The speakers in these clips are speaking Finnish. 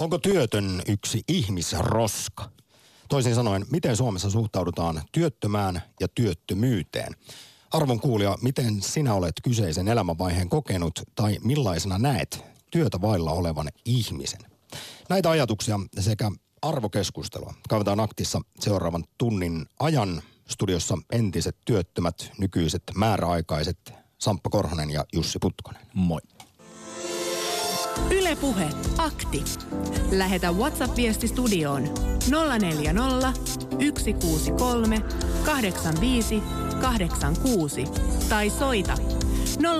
Onko työtön yksi ihmisroska? Toisin sanoen, miten Suomessa suhtaudutaan työttömään ja työttömyyteen? Arvon kuulija, miten sinä olet kyseisen elämänvaiheen kokenut tai millaisena näet työtä vailla olevan ihmisen? Näitä ajatuksia sekä arvokeskustelua kaivetaan aktissa seuraavan tunnin ajan. Studiossa entiset työttömät, nykyiset määräaikaiset Samppa Korhonen ja Jussi Putkonen. Moi. Ylepuhe akti. Lähetä WhatsApp-viesti studioon 040 163 85 86 tai soita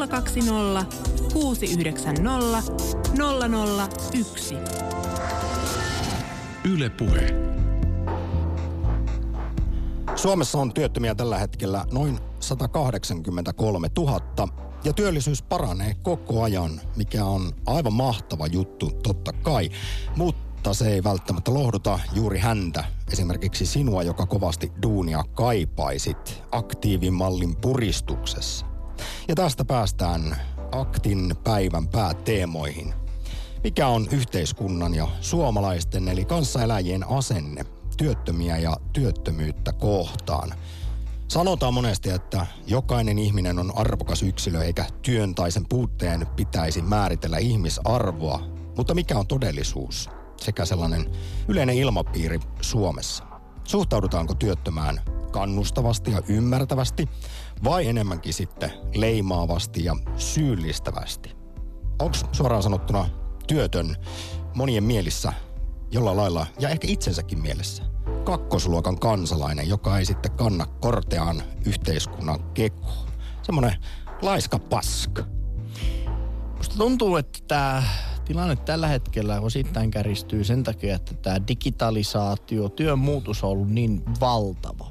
020 690 001. Ylepuhe. Suomessa on työttömiä tällä hetkellä noin 183 000 ja työllisyys paranee koko ajan, mikä on aivan mahtava juttu totta kai. Mutta se ei välttämättä lohduta juuri häntä, esimerkiksi sinua, joka kovasti duunia kaipaisit aktiivimallin puristuksessa. Ja tästä päästään aktin päivän pääteemoihin. Mikä on yhteiskunnan ja suomalaisten eli kanssaeläjien asenne työttömiä ja työttömyyttä kohtaan? Sanotaan monesti, että jokainen ihminen on arvokas yksilö eikä työn tai sen puutteen pitäisi määritellä ihmisarvoa. Mutta mikä on todellisuus sekä sellainen yleinen ilmapiiri Suomessa? Suhtaudutaanko työttömään kannustavasti ja ymmärtävästi vai enemmänkin sitten leimaavasti ja syyllistävästi? Onko suoraan sanottuna työtön monien mielissä jollain lailla ja ehkä itsensäkin mielessä kakkosluokan kansalainen, joka ei sitten kanna korteaan yhteiskunnan kekoon. Semmoinen laiska paska. Musta tuntuu, että tämä tilanne tällä hetkellä osittain käristyy sen takia, että tämä digitalisaatio, työn muutos on ollut niin valtava.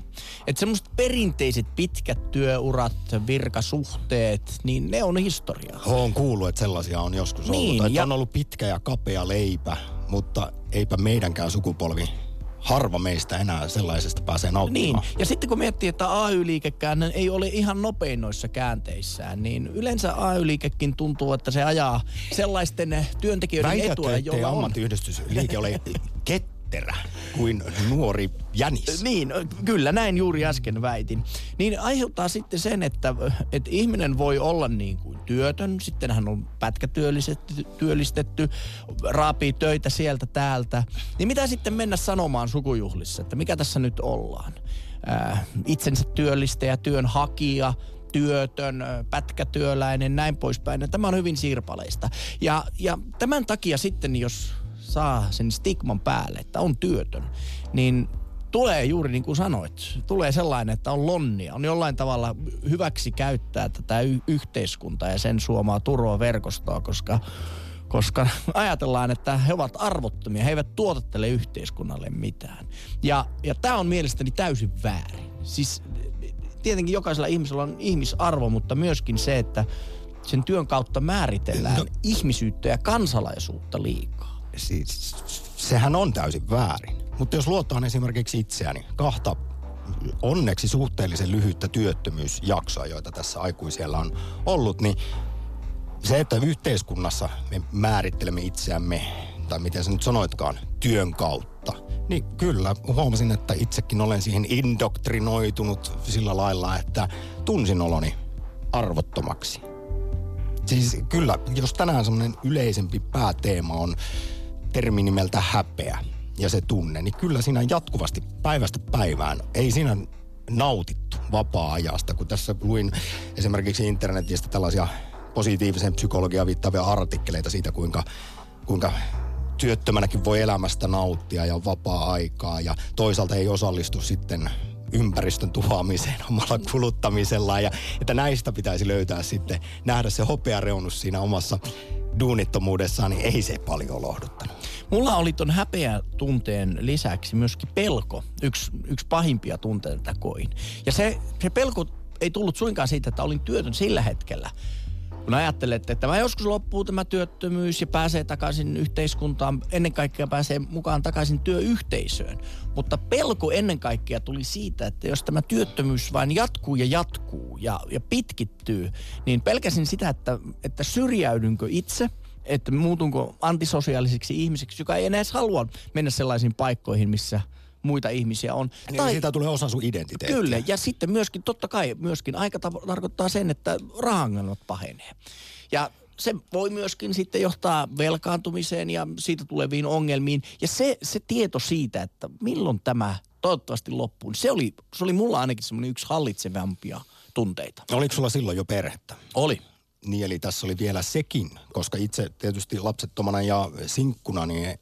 Että semmoiset perinteiset pitkät työurat, virkasuhteet, niin ne on historiaa. Olen kuullut, että sellaisia on joskus Niin, ollut. Että ja- on ollut pitkä ja kapea leipä, mutta eipä meidänkään sukupolvi, harva meistä enää sellaisesta pääsee Niin, nauttimaan. ja sitten kun miettii, että AY-liikekään ei ole ihan nopein noissa käänteissään, niin yleensä AY-liikekin tuntuu, että se ajaa sellaisten työntekijöiden Väitätkö, etua, joilla on... ammattiyhdistysliike ole ketterä kuin nuori jänis? Niin, kyllä näin juuri äsken väitin. Niin aiheuttaa sitten sen, että, että ihminen voi olla niin kuin työtön, sitten hän on pätkätyöllistetty, työllistetty, raapii töitä sieltä täältä. Niin mitä sitten mennä sanomaan sukujuhlissa, että mikä tässä nyt ollaan? Ää, itsensä työllistäjä, työnhakija, työtön, pätkätyöläinen, näin poispäin. Tämä on hyvin sirpaleista. Ja, ja tämän takia sitten, jos saa sen stigman päälle, että on työtön, niin tulee juuri niin kuin sanoit, tulee sellainen, että on lonnia, on jollain tavalla hyväksi käyttää tätä y- yhteiskuntaa ja sen suomaa turvaverkostoa, koska koska ajatellaan, että he ovat arvottomia, he eivät tuotattele yhteiskunnalle mitään. Ja, ja tämä on mielestäni täysin väärin. Siis tietenkin jokaisella ihmisellä on ihmisarvo, mutta myöskin se, että sen työn kautta määritellään No- ihmisyyttä ja kansalaisuutta liikaa. Siis, sehän on täysin väärin. Mutta jos luotaan esimerkiksi itseäni kahta onneksi suhteellisen lyhyttä työttömyysjaksoa, joita tässä aikuisiellä on ollut, niin se, että yhteiskunnassa me määrittelemme itseämme, tai miten sä nyt sanoitkaan, työn kautta, niin kyllä huomasin, että itsekin olen siihen indoktrinoitunut sillä lailla, että tunsin oloni arvottomaksi. Siis kyllä, jos tänään semmoinen yleisempi pääteema on termi nimeltä häpeä ja se tunne, niin kyllä siinä jatkuvasti päivästä päivään, ei siinä nautittu vapaa-ajasta, kun tässä luin esimerkiksi internetistä tällaisia positiiviseen psykologiaan viittaavia artikkeleita siitä, kuinka, kuinka työttömänäkin voi elämästä nauttia ja vapaa-aikaa ja toisaalta ei osallistu sitten ympäristön tuhoamiseen omalla kuluttamisella ja että näistä pitäisi löytää sitten, nähdä se hopeareunus siinä omassa duunittomuudessaan, niin ei se paljon lohduttanut. Mulla oli ton häpeä tunteen lisäksi myöskin pelko, yksi, yksi pahimpia tunteita koin. Ja se, se pelko ei tullut suinkaan siitä, että olin työtön sillä hetkellä. Kun ajattelet, että tämä joskus loppuu tämä työttömyys ja pääsee takaisin yhteiskuntaan, ennen kaikkea pääsee mukaan takaisin työyhteisöön. Mutta pelko ennen kaikkea tuli siitä, että jos tämä työttömyys vain jatkuu ja jatkuu ja, ja pitkittyy, niin pelkäsin sitä, että, että syrjäydynkö itse että muutunko antisosiaaliseksi ihmiseksi, joka ei enää edes halua mennä sellaisiin paikkoihin, missä muita ihmisiä on. Niin tai, siitä tulee osa sun identiteettiä. Kyllä, ja sitten myöskin, totta kai, myöskin aika tarkoittaa sen, että rahangelmat pahenee. Ja se voi myöskin sitten johtaa velkaantumiseen ja siitä tuleviin ongelmiin. Ja se, se tieto siitä, että milloin tämä toivottavasti loppuu, niin se oli, se oli mulla ainakin semmoinen yksi hallitsevampia tunteita. Oliko sulla silloin jo perhettä? Oli. Niin, eli tässä oli vielä sekin, koska itse tietysti lapsettomana ja sinkkuna, niin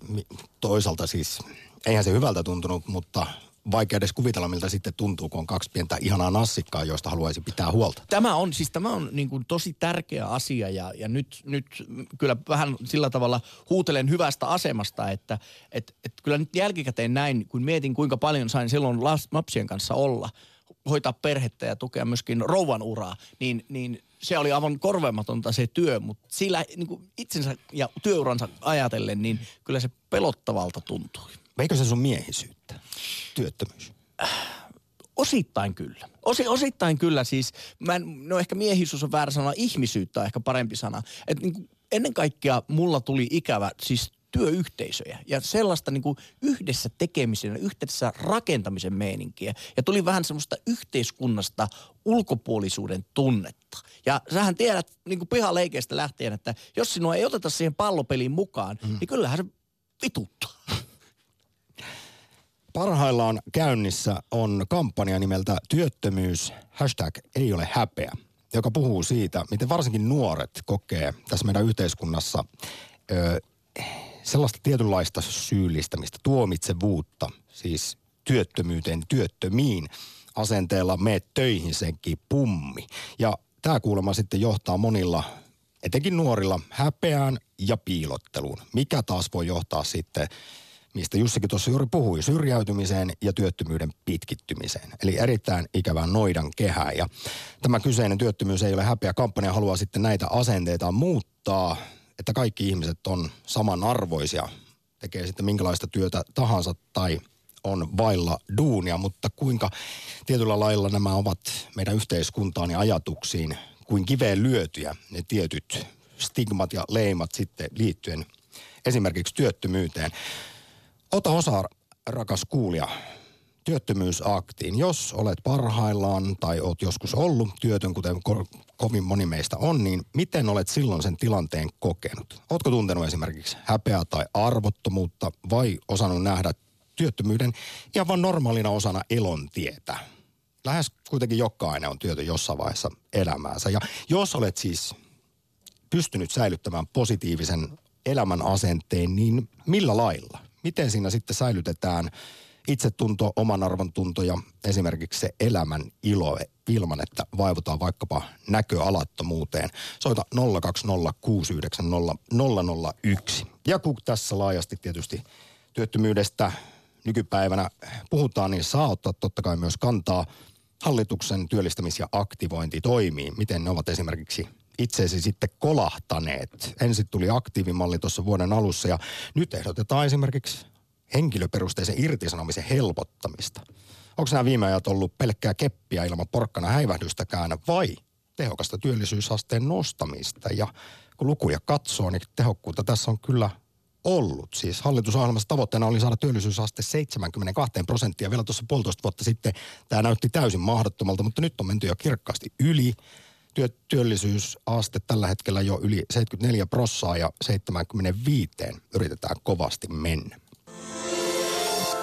toisaalta siis, eihän se hyvältä tuntunut, mutta vaikea edes kuvitella, miltä sitten tuntuu, kun on kaksi pientä ihanaa nassikkaa, joista haluaisi pitää huolta. Tämä on, siis tämä on niin kuin tosi tärkeä asia ja, ja nyt, nyt kyllä vähän sillä tavalla huutelen hyvästä asemasta, että et, et kyllä nyt jälkikäteen näin, kun mietin kuinka paljon sain silloin lapsien kanssa olla, hoitaa perhettä ja tukea myöskin rouvan uraa, niin, niin se oli aivan korvematonta se työ, mutta sillä niin kuin itsensä ja työuransa ajatellen, niin kyllä se pelottavalta tuntui. Veikö se sun miehisyyttä, työttömyys? Osittain kyllä. Osi, osittain kyllä siis. Mä en, no ehkä miehisyys on väärä sana, ihmisyyttä on ehkä parempi sana. Et niin kuin ennen kaikkea mulla tuli ikävä siis työyhteisöjä ja sellaista niin kuin yhdessä tekemisen, yhdessä rakentamisen meininkiä. Ja tuli vähän semmoista yhteiskunnasta ulkopuolisuuden tunnetta. Ja sähän tiedät niin kuin pihaleikeistä lähtien, että jos sinua ei oteta siihen pallopeliin mukaan, mm. niin kyllähän se vituttaa. Parhaillaan käynnissä on kampanja nimeltä Työttömyys, hashtag ei ole häpeä, joka puhuu siitä, miten varsinkin nuoret kokee tässä meidän yhteiskunnassa ö, sellaista tietynlaista syyllistämistä, tuomitsevuutta, siis työttömyyteen, työttömiin asenteella me töihin senkin pummi. Ja tämä kuulemma sitten johtaa monilla, etenkin nuorilla, häpeään ja piilotteluun, mikä taas voi johtaa sitten mistä Jussikin tuossa juuri puhui, syrjäytymiseen ja työttömyyden pitkittymiseen. Eli erittäin ikävään noidan kehää. Ja tämä kyseinen työttömyys ei ole häpeä. Kampanja haluaa sitten näitä asenteita muuttaa, että kaikki ihmiset on samanarvoisia, tekee sitten minkälaista työtä tahansa tai on vailla duunia, mutta kuinka tietyllä lailla nämä ovat meidän yhteiskuntaan ja ajatuksiin kuin kiveen lyötyjä ne tietyt stigmat ja leimat sitten liittyen esimerkiksi työttömyyteen. Ota osa, rakas kuulija, työttömyysaktiin. Jos olet parhaillaan tai olet joskus ollut työtön, kuten ko- kovin moni meistä on, niin miten olet silloin sen tilanteen kokenut? Oletko tuntenut esimerkiksi häpeää tai arvottomuutta vai osannut nähdä työttömyyden ihan vain normaalina osana elontietä? Lähes kuitenkin jokainen on työtön jossain vaiheessa elämäänsä. Ja jos olet siis pystynyt säilyttämään positiivisen elämän asenteen, niin millä lailla? miten siinä sitten säilytetään itsetunto, oman arvon tunto ja esimerkiksi se elämän ilo ilman, että vaivutaan vaikkapa näköalattomuuteen. Soita 020690001. Ja kun tässä laajasti tietysti työttömyydestä nykypäivänä puhutaan, niin saa ottaa totta kai myös kantaa hallituksen työllistämis- ja aktivointitoimiin. Miten ne ovat esimerkiksi itseesi sitten kolahtaneet. Ensin tuli aktiivimalli tuossa vuoden alussa ja nyt ehdotetaan esimerkiksi henkilöperusteisen irtisanomisen helpottamista. Onko nämä viime ajat ollut pelkkää keppiä ilman porkkana häivähdystäkään vai tehokasta työllisyysasteen nostamista? Ja kun lukuja katsoo, niin tehokkuutta tässä on kyllä ollut. Siis hallitusohjelmassa tavoitteena oli saada työllisyysaste 72 prosenttia. Vielä tuossa puolitoista vuotta sitten tämä näytti täysin mahdottomalta, mutta nyt on menty jo kirkkaasti yli työ, työllisyysaste tällä hetkellä jo yli 74 prossaa ja 75 yritetään kovasti mennä.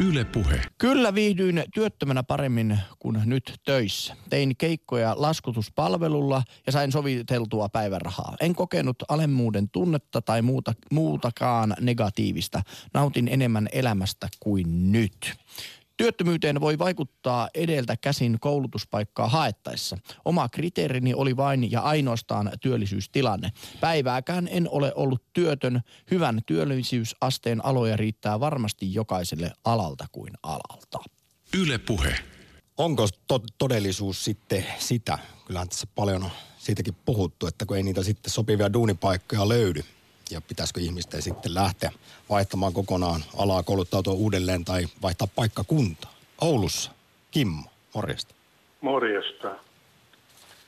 Yle Puhe. Kyllä viihdyin työttömänä paremmin kuin nyt töissä. Tein keikkoja laskutuspalvelulla ja sain soviteltua päivärahaa. En kokenut alemmuuden tunnetta tai muuta, muutakaan negatiivista. Nautin enemmän elämästä kuin nyt. Työttömyyteen voi vaikuttaa edeltä käsin koulutuspaikkaa haettaessa. Oma kriteerini oli vain ja ainoastaan työllisyystilanne. Päivääkään en ole ollut työtön. Hyvän työllisyysasteen aloja riittää varmasti jokaiselle alalta kuin alalta. Yle puhe. Onko to- todellisuus sitten sitä? Kyllähän tässä paljon siitäkin puhuttu, että kun ei niitä sitten sopivia duunipaikkoja löydy, ja pitäisikö ihmisten sitten lähteä vaihtamaan kokonaan alaa, kouluttautua uudelleen tai vaihtaa paikkakuntaa. Oulussa, Kimmo, morjesta. Morjesta.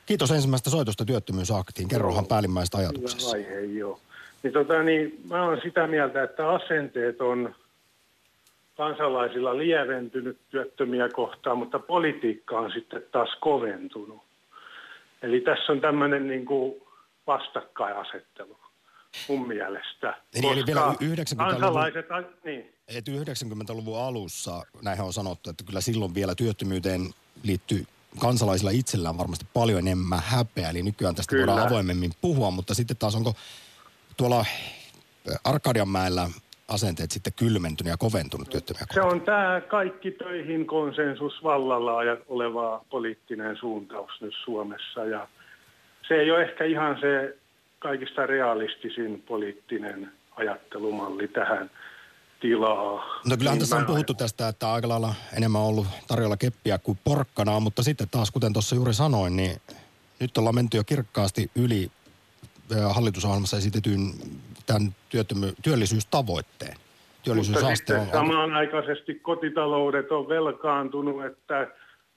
Kiitos ensimmäistä soitosta työttömyysaktiin. Kerrohan päällimmäistä ajatuksesta. Hyvä aihe, joo. Niin, tota, niin, mä olen sitä mieltä, että asenteet on kansalaisilla lieventynyt työttömiä kohtaan, mutta politiikka on sitten taas koventunut. Eli tässä on tämmöinen niin kuin vastakkainasettelu mun mielestä. Eli, eli vielä 90-luvun, kansalaiset, niin. et 90-luvun alussa, näin on sanottu, että kyllä silloin vielä työttömyyteen liittyy kansalaisilla itsellään varmasti paljon enemmän häpeä, eli nykyään tästä Kyllä. voidaan avoimemmin puhua, mutta sitten taas onko tuolla Arkadianmäellä asenteet sitten kylmentynyt ja koventunut työttömiä Se on tämä kaikki töihin konsensus vallalla oleva poliittinen suuntaus nyt Suomessa. Ja se ei ole ehkä ihan se kaikista realistisin poliittinen ajattelumalli tähän tilaa. No kyllähän Niin tässä on puhuttu tästä, että aika lailla enemmän on ollut tarjolla keppiä kuin porkkanaa, mutta sitten taas, kuten tuossa juuri sanoin, niin nyt ollaan menty jo kirkkaasti yli hallitusohjelmassa esitetyn tämän työttömy- työllisyystavoitteen. Työllisyysaste on... samanaikaisesti kotitaloudet on velkaantunut, että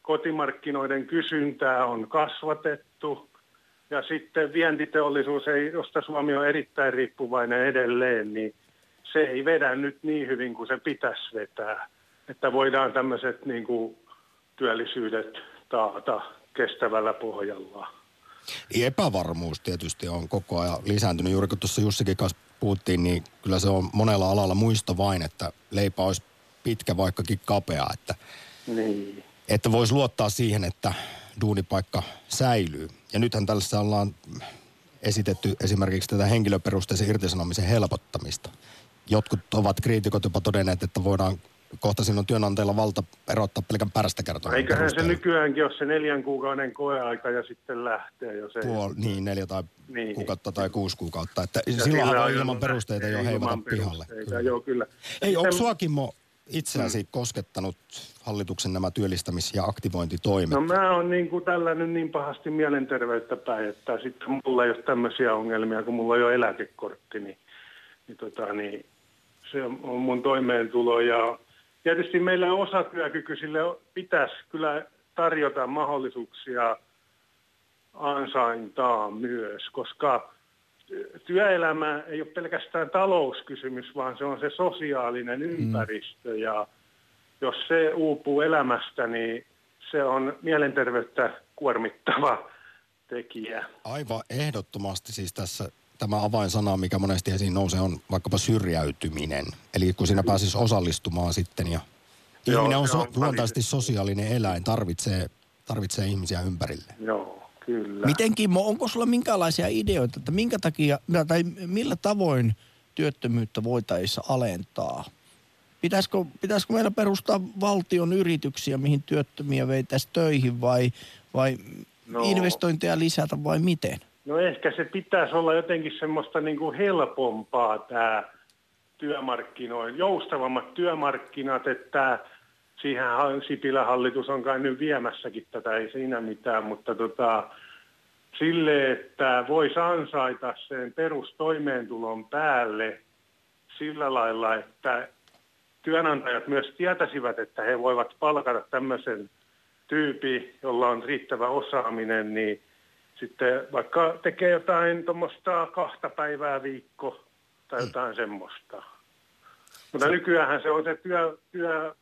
kotimarkkinoiden kysyntää on kasvatettu ja sitten vientiteollisuus, ei, josta Suomi on erittäin riippuvainen edelleen, niin se ei vedä nyt niin hyvin kuin se pitäisi vetää, että voidaan tämmöiset niin kuin, työllisyydet taata kestävällä pohjalla. Epävarmuus tietysti on koko ajan lisääntynyt. Juuri kun tuossa Jussikin kanssa puhuttiin, niin kyllä se on monella alalla muista vain, että leipä olisi pitkä vaikkakin kapea, että Niin. että voisi luottaa siihen, että duunipaikka säilyy. Ja nythän tällaisessa ollaan esitetty esimerkiksi tätä henkilöperusteisen irtisanomisen helpottamista. Jotkut ovat kriitikot jopa todenneet, että voidaan kohta sinun työnantajalla valta erottaa pelkän pärstäkertoimen Eiköhän se perusteella. nykyäänkin ole se neljän kuukauden koeaika ja sitten lähtee, jos ei... Puol, niin, neljä tai Niin. kuukautta tai kuusi kuukautta. Että Ja sillä voi on ilman perusteita jo heivata pihalle. Kyllä. Joo, kyllä. Ei, onko Sitten- sua Itseäsi koskettanut hallituksen nämä työllistämis- ja aktivointitoimet? No mä oon niin kuin tällä nyt niin pahasti mielenterveyttä päin, että sitten mulla ei ole tämmöisiä ongelmia, kun mulla on jo eläkekortti, niin, niin, tota, niin se on on mun toimeentulo. Ja tietysti meillä osatyökykyisille pitäisi kyllä tarjota mahdollisuuksia ansaintaa myös, koska työelämä ei ole pelkästään talouskysymys, vaan se on se sosiaalinen ympäristö ja jos se uupuu elämästä, niin se on mielenterveyttä kuormittava tekijä. Aivan ehdottomasti siis tässä tämä avainsana, mikä monesti esiin nousee, on vaikkapa syrjäytyminen. Eli kun siinä pääsisi osallistumaan sitten ja Joo, ihminen on, so, on luontaisesti sosiaalinen eläin, tarvitsee, tarvitsee ihmisiä ympärille. Joo, kyllä. Miten Kimmo, onko sulla minkälaisia ideoita, että minkä takia, tai millä tavoin työttömyyttä voitaisiin alentaa? Pitäisikö, pitäisikö meillä perustaa valtion yrityksiä, mihin työttömiä veitäisi töihin vai, vai No. investointeja lisätä vai miten? No ehkä se pitäisi olla jotenkin semmoista niin kuin helpompaa tämä työmarkkinoin, joustavammat työmarkkinat, että siihen Sipilän hallitus on kai nyt viemässäkin tätä, ei siinä mitään, mutta tota, sille, että voisi ansaita sen perustoimeentulon päälle sillä lailla, että työnantajat myös tietäisivät, että he voivat palkata tämmöisen tyypi, jolla on riittävä osaaminen, niin sitten vaikka tekee jotain tuommoista kahta päivää viikko tai jotain semmoista. Mutta nykyään se on se työ, työ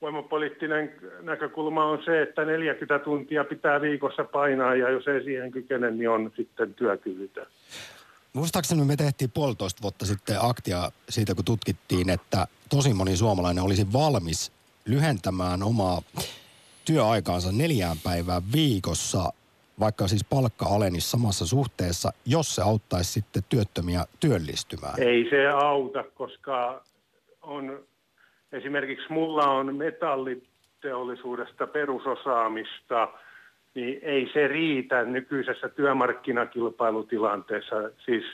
voimapoliittinen näkökulma on se, että 40 tuntia pitää viikossa painaa ja jos ei siihen kykene, niin on sitten työkyvytön. Muistaakseni me tehtiin puolitoista vuotta sitten aktia siitä, kun tutkittiin, että tosi moni suomalainen olisi valmis lyhentämään omaa työaikaansa neljään päivään viikossa, vaikka siis palkka alenisi samassa suhteessa, jos se auttaisi sitten työttömiä työllistymään. Ei se auta, koska on, esimerkiksi mulla on metalliteollisuudesta perusosaamista, niin ei se riitä nykyisessä työmarkkinakilpailutilanteessa. Siis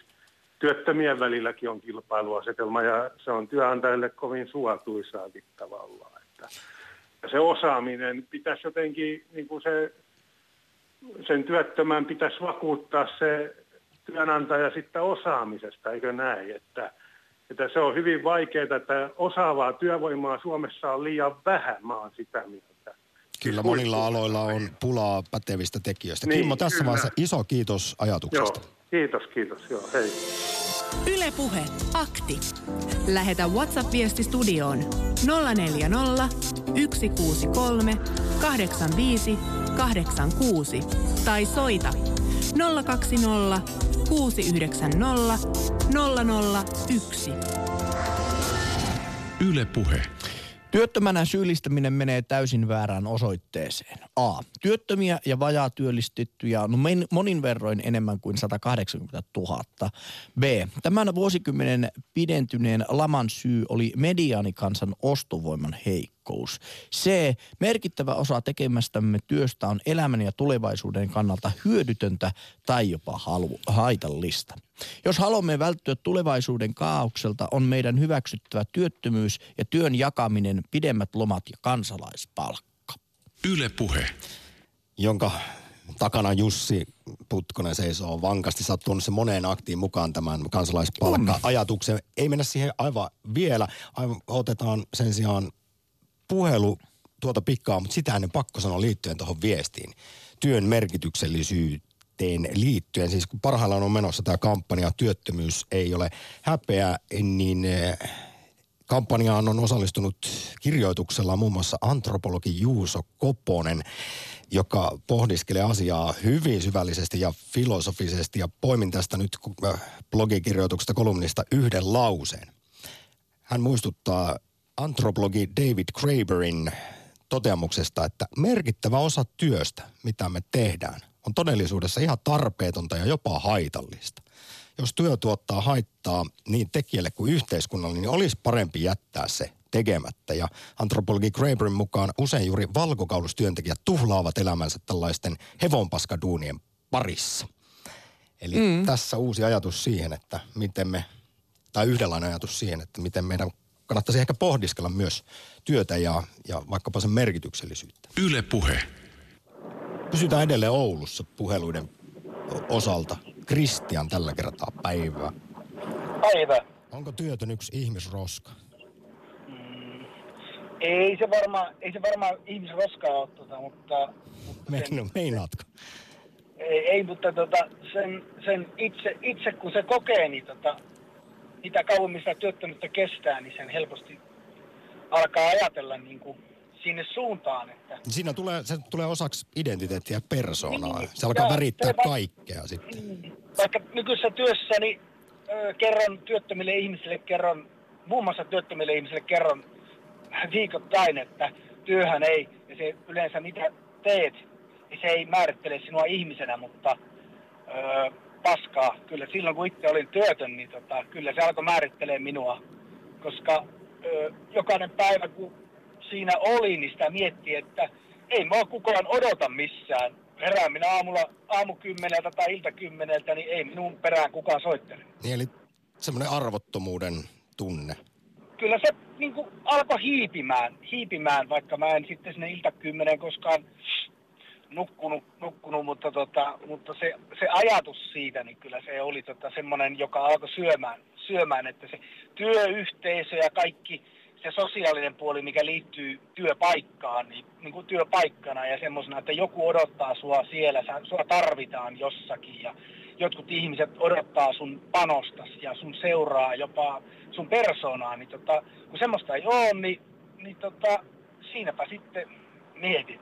työttömien välilläkin on kilpailuasetelma ja se on työnantajille kovin suotuisaakin tavallaan. Että se osaaminen pitäisi jotenkin, niin kuin se sen työttömän pitäisi vakuuttaa se työnantaja sitten osaamisesta, eikö näin? Että, että se on hyvin vaikeaa, että osaavaa työvoimaa Suomessa on liian vähän, mä oon sitä mieltä. Kyllä monilla aloilla on pulaa pätevistä tekijöistä. Niin, Kimmo, tässä kyllä. vaiheessa iso kiitos ajatuksesta. Joo, kiitos, kiitos. Joo, hei. Ylepuhe akti. Lähetä WhatsApp-viesti studioon 040 163 85 86 tai soita 020 690 001. Yle Puhe. Työttömänä syyllistäminen menee täysin väärään osoitteeseen. A. Työttömiä ja vajaa työllistettyjä on monin verroin enemmän kuin 180 000. B. Tämän vuosikymmenen pidentyneen laman syy oli mediaanikansan ostovoiman heikkous. C. Merkittävä osa tekemästämme työstä on elämän ja tulevaisuuden kannalta hyödytöntä tai jopa halu- haitallista. Jos haluamme välttyä tulevaisuuden kaaukselta, on meidän hyväksyttävä työttömyys ja työn jakaminen, pidemmät lomat ja kansalaispalkka. Yle Puhe. jonka takana Jussi Putkonen seisoo vankasti. Sä oot tuonut sen moneen aktiin mukaan tämän kansalaispalkka-ajatuksen. Ei mennä siihen aivan vielä. Aivan, otetaan sen sijaan puhelu tuota pikkaa, mutta sitä ennen pakko sanoa liittyen tuohon viestiin. Työn merkityksellisyyteen liittyen. Siis kun parhaillaan on menossa tämä kampanja Työttömyys ei ole häpeä, niin eh, Kampanjaan on osallistunut kirjoituksella muun muassa antropologi Juuso Koponen, joka pohdiskelee asiaa hyvin syvällisesti ja filosofisesti. Ja poimin tästä nyt äh, blogikirjoituksesta kolumnista yhden lauseen. Hän muistuttaa antropologi David Graeberin toteamuksesta, että merkittävä osa työstä, mitä me tehdään, on todellisuudessa ihan tarpeetonta ja jopa haitallista. Jos työ tuottaa haittaa niin tekijälle kuin yhteiskunnalle, niin olisi parempi jättää se tekemättä. Ja antropologi Graeberin mukaan usein juuri valkokaulustyöntekijät tuhlaavat elämänsä tällaisten hevonpaskaduunien parissa. Eli mm. tässä uusi ajatus siihen, että miten me, tai yhdenlainen ajatus siihen, että miten meidän kannattaisi ehkä pohdiskella myös työtä ja, ja vaikkapa sen merkityksellisyyttä. Yle Puhe. Pysytään edelleen Oulussa puheluiden osalta. Kristian tällä kertaa päivää. Päivä. Onko työtön yksi ihmisroska? Ei se varmaan, ei se varmaan ihmisroskaa ole, tota, mutta, mutta sen, Mein, meinaatko? ei, ei, mutta tota, sen, sen itse, itse, kun se kokee, niin tota, mitä kauemmin sitä työttömyyttä kestää, niin sen helposti alkaa ajatella niin kuin sinne suuntaan, että Siinä tulee, se tulee osaksi identiteettiä persoonaa. Niin, Se alkaa ja värittää se va- kaikkea sitten. vaikka nykyisessä työssäni ö, kerron työttömille ihmisille, kerron, muun muassa työttömille ihmisille kerron viikoittain, että työhän ei, ja se yleensä mitä teet, niin se ei määrittele sinua ihmisenä, mutta ö, paskaa. Kyllä silloin kun itse olin työtön, niin tota, kyllä se alkoi määrittelee minua, koska ö, jokainen päivä kun siinä oli, niin sitä mietti, että ei mua kukaan odota missään. Herään minä aamulla aamukymmeneltä tai iltakymmeneltä, niin ei minun perään kukaan soittele. Niin, eli semmoinen arvottomuuden tunne. Kyllä se niin kuin, alkoi hiipimään, hiipimään, vaikka mä en sitten sinne iltakymmeneen koskaan nukkunut, nukkunut mutta, tota, mutta se, se, ajatus siitä, niin kyllä se oli tota, semmoinen, joka alkoi syömään, syömään, että se työyhteisö ja kaikki se sosiaalinen puoli, mikä liittyy työpaikkaan, niin, niin kuin työpaikkana ja semmoisena, että joku odottaa sua siellä, sä, sua tarvitaan jossakin ja jotkut ihmiset odottaa sun panostas ja sun seuraa jopa sun persoonaa, niin tota, kun semmoista ei ole, niin, niin tota, siinäpä sitten mietit.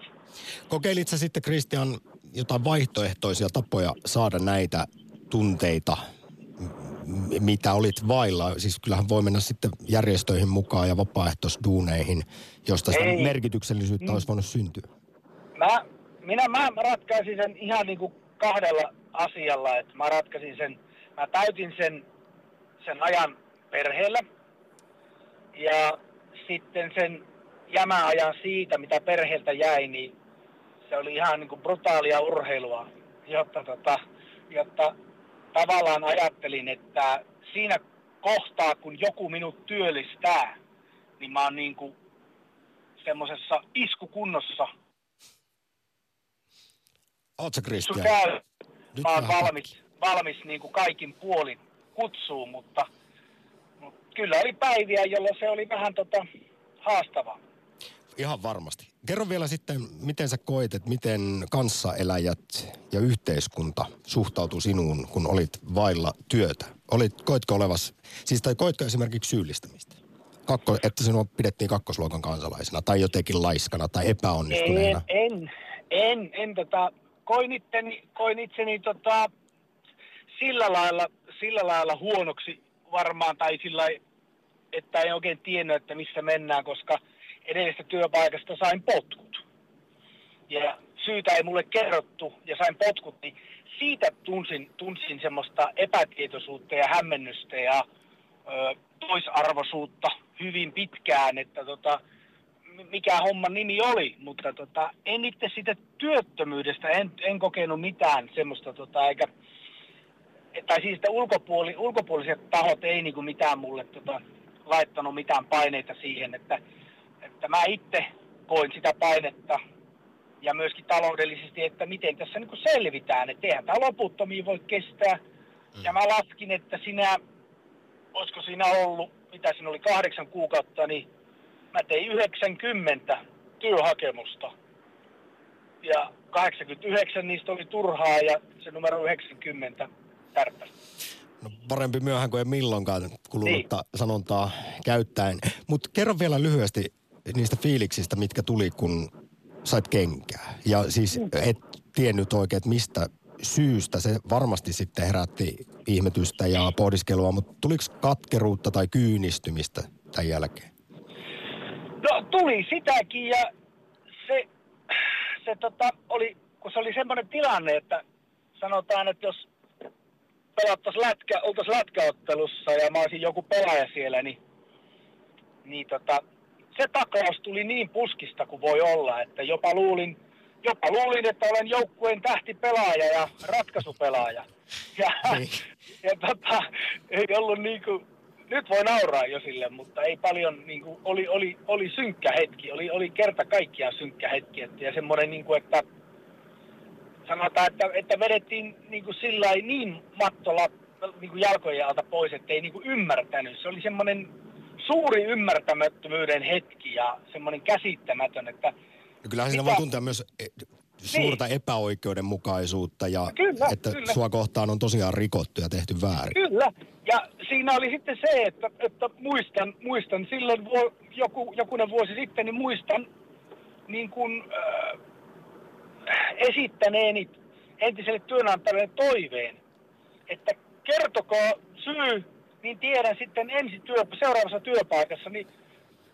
Kokeilit sä sitten, Kristian, jotain vaihtoehtoisia tapoja saada näitä tunteita, mitä olit vailla? Siis kyllähän voi mennä sitten järjestöihin mukaan ja vapaaehtoisduuneihin, josta sitä Ei. merkityksellisyyttä olisi voinut syntyä. Mä, minä mä ratkaisin sen ihan niin kuin kahdella asialla, että mä ratkaisin sen, mä täytin sen, sen ajan perheellä ja sitten sen jämäajan siitä, mitä perheeltä jäi, niin se oli ihan niin kuin brutaalia urheilua, jotta, tota, jotta tavallaan ajattelin, että siinä kohtaa, kun joku minut työllistää, niin mä oon niin kuin semmoisessa iskukunnossa. Oot sä Kristian? Mä oon valmis, valmis niin kuin kaikin puolin kutsuun, mutta, mutta kyllä oli päiviä, jolloin se oli vähän tota, haastavaa. Ihan varmasti. Kerro vielä sitten, miten sä koet, että miten kanssaeläjät ja yhteiskunta suhtautuu sinuun, kun olit vailla työtä? Olit, koitko olevas, siis tai koitko esimerkiksi syyllistämistä? Kakko, että sinua pidettiin kakkosluokan kansalaisena tai jotenkin laiskana tai En, epäonnistuneena? en, en, en tota, koin, itteni, koin itseni tota, sillä, lailla, sillä lailla huonoksi varmaan, tai sillä että en oikein tiennyt, että missä mennään, koska edellisestä työpaikasta sain potkut. Ja syytä ei mulle kerrottu ja sain potkut, niin siitä tunsin, tunsin semmoista epätietoisuutta ja hämmennystä ja ö, toisarvoisuutta hyvin pitkään, että tota, mikä homman nimi oli, mutta tota, en itse siitä työttömyydestä, en, en kokenut mitään semmoista, tota, eikä, tai siis ulkopuoli, ulkopuoliset tahot ei niinku mitään mulle tota, laittanut mitään paineita siihen, että, että mä itse koin sitä painetta ja myöskin taloudellisesti, että miten tässä niin selvitään, että eihän tämä loputtomiin voi kestää. Ja mä laskin, että sinä, olisiko siinä ollut, mitä siinä oli, kahdeksan kuukautta, niin mä tein 90 työhakemusta. Ja 89 niistä oli turhaa ja se numero 90 tärppäsi. No, parempi myöhään kuin ei milloinkaan kulunutta niin. sanontaa käyttäen. Mutta kerro vielä lyhyesti niistä fiiliksistä, mitkä tuli, kun sait kenkää. Ja siis et tiennyt oikein, että mistä syystä. Se varmasti sitten herätti ihmetystä ja pohdiskelua, mutta tuliko katkeruutta tai kyynistymistä tämän jälkeen? No tuli sitäkin ja se, se tota, oli, kun se oli semmoinen tilanne, että sanotaan, että jos pelattaisiin lätkä, oltaisiin lätkäottelussa ja mä olisin joku pelaaja siellä, niin, niin tota, se taklaus tuli niin puskista kuin voi olla, että jopa luulin, jopa luulin, että olen joukkueen tähtipelaaja ja ratkaisupelaaja. Ja, Niin. ja tota, ei ollut niinku, nyt voi nauraa jo sille, mutta ei paljon, niinku, oli, oli, oli synkkä hetki, oli, oli kerta kaikkiaan synkkä hetki. Että, ja semmoinen, niinku, että sanotaan, että, että vedettiin niinku sillä lailla niin mattola niinku jalkojen alta pois, että ei niinku ymmärtänyt. Se oli semmoinen suuri ymmärtämättömyyden hetki ja semmoinen käsittämätön, että No kyllähän siinä voi tuntea myös eh, suurta epäoikeudenmukaisuutta ja Kyllä, että kyllä. sua kohtaan on tosiaan rikottu ja tehty väärin. Kyllä. Ja siinä oli sitten se, että, että muistan, muistan silloin vu, joku, jokunen vuosi sitten, niin muistan niin kuin, äh, esittäneeni entiselle työnantajalle toiveen, että kertokaa syy, niin tiedän sitten ensi työ, seuraavassa työpaikassa, niin,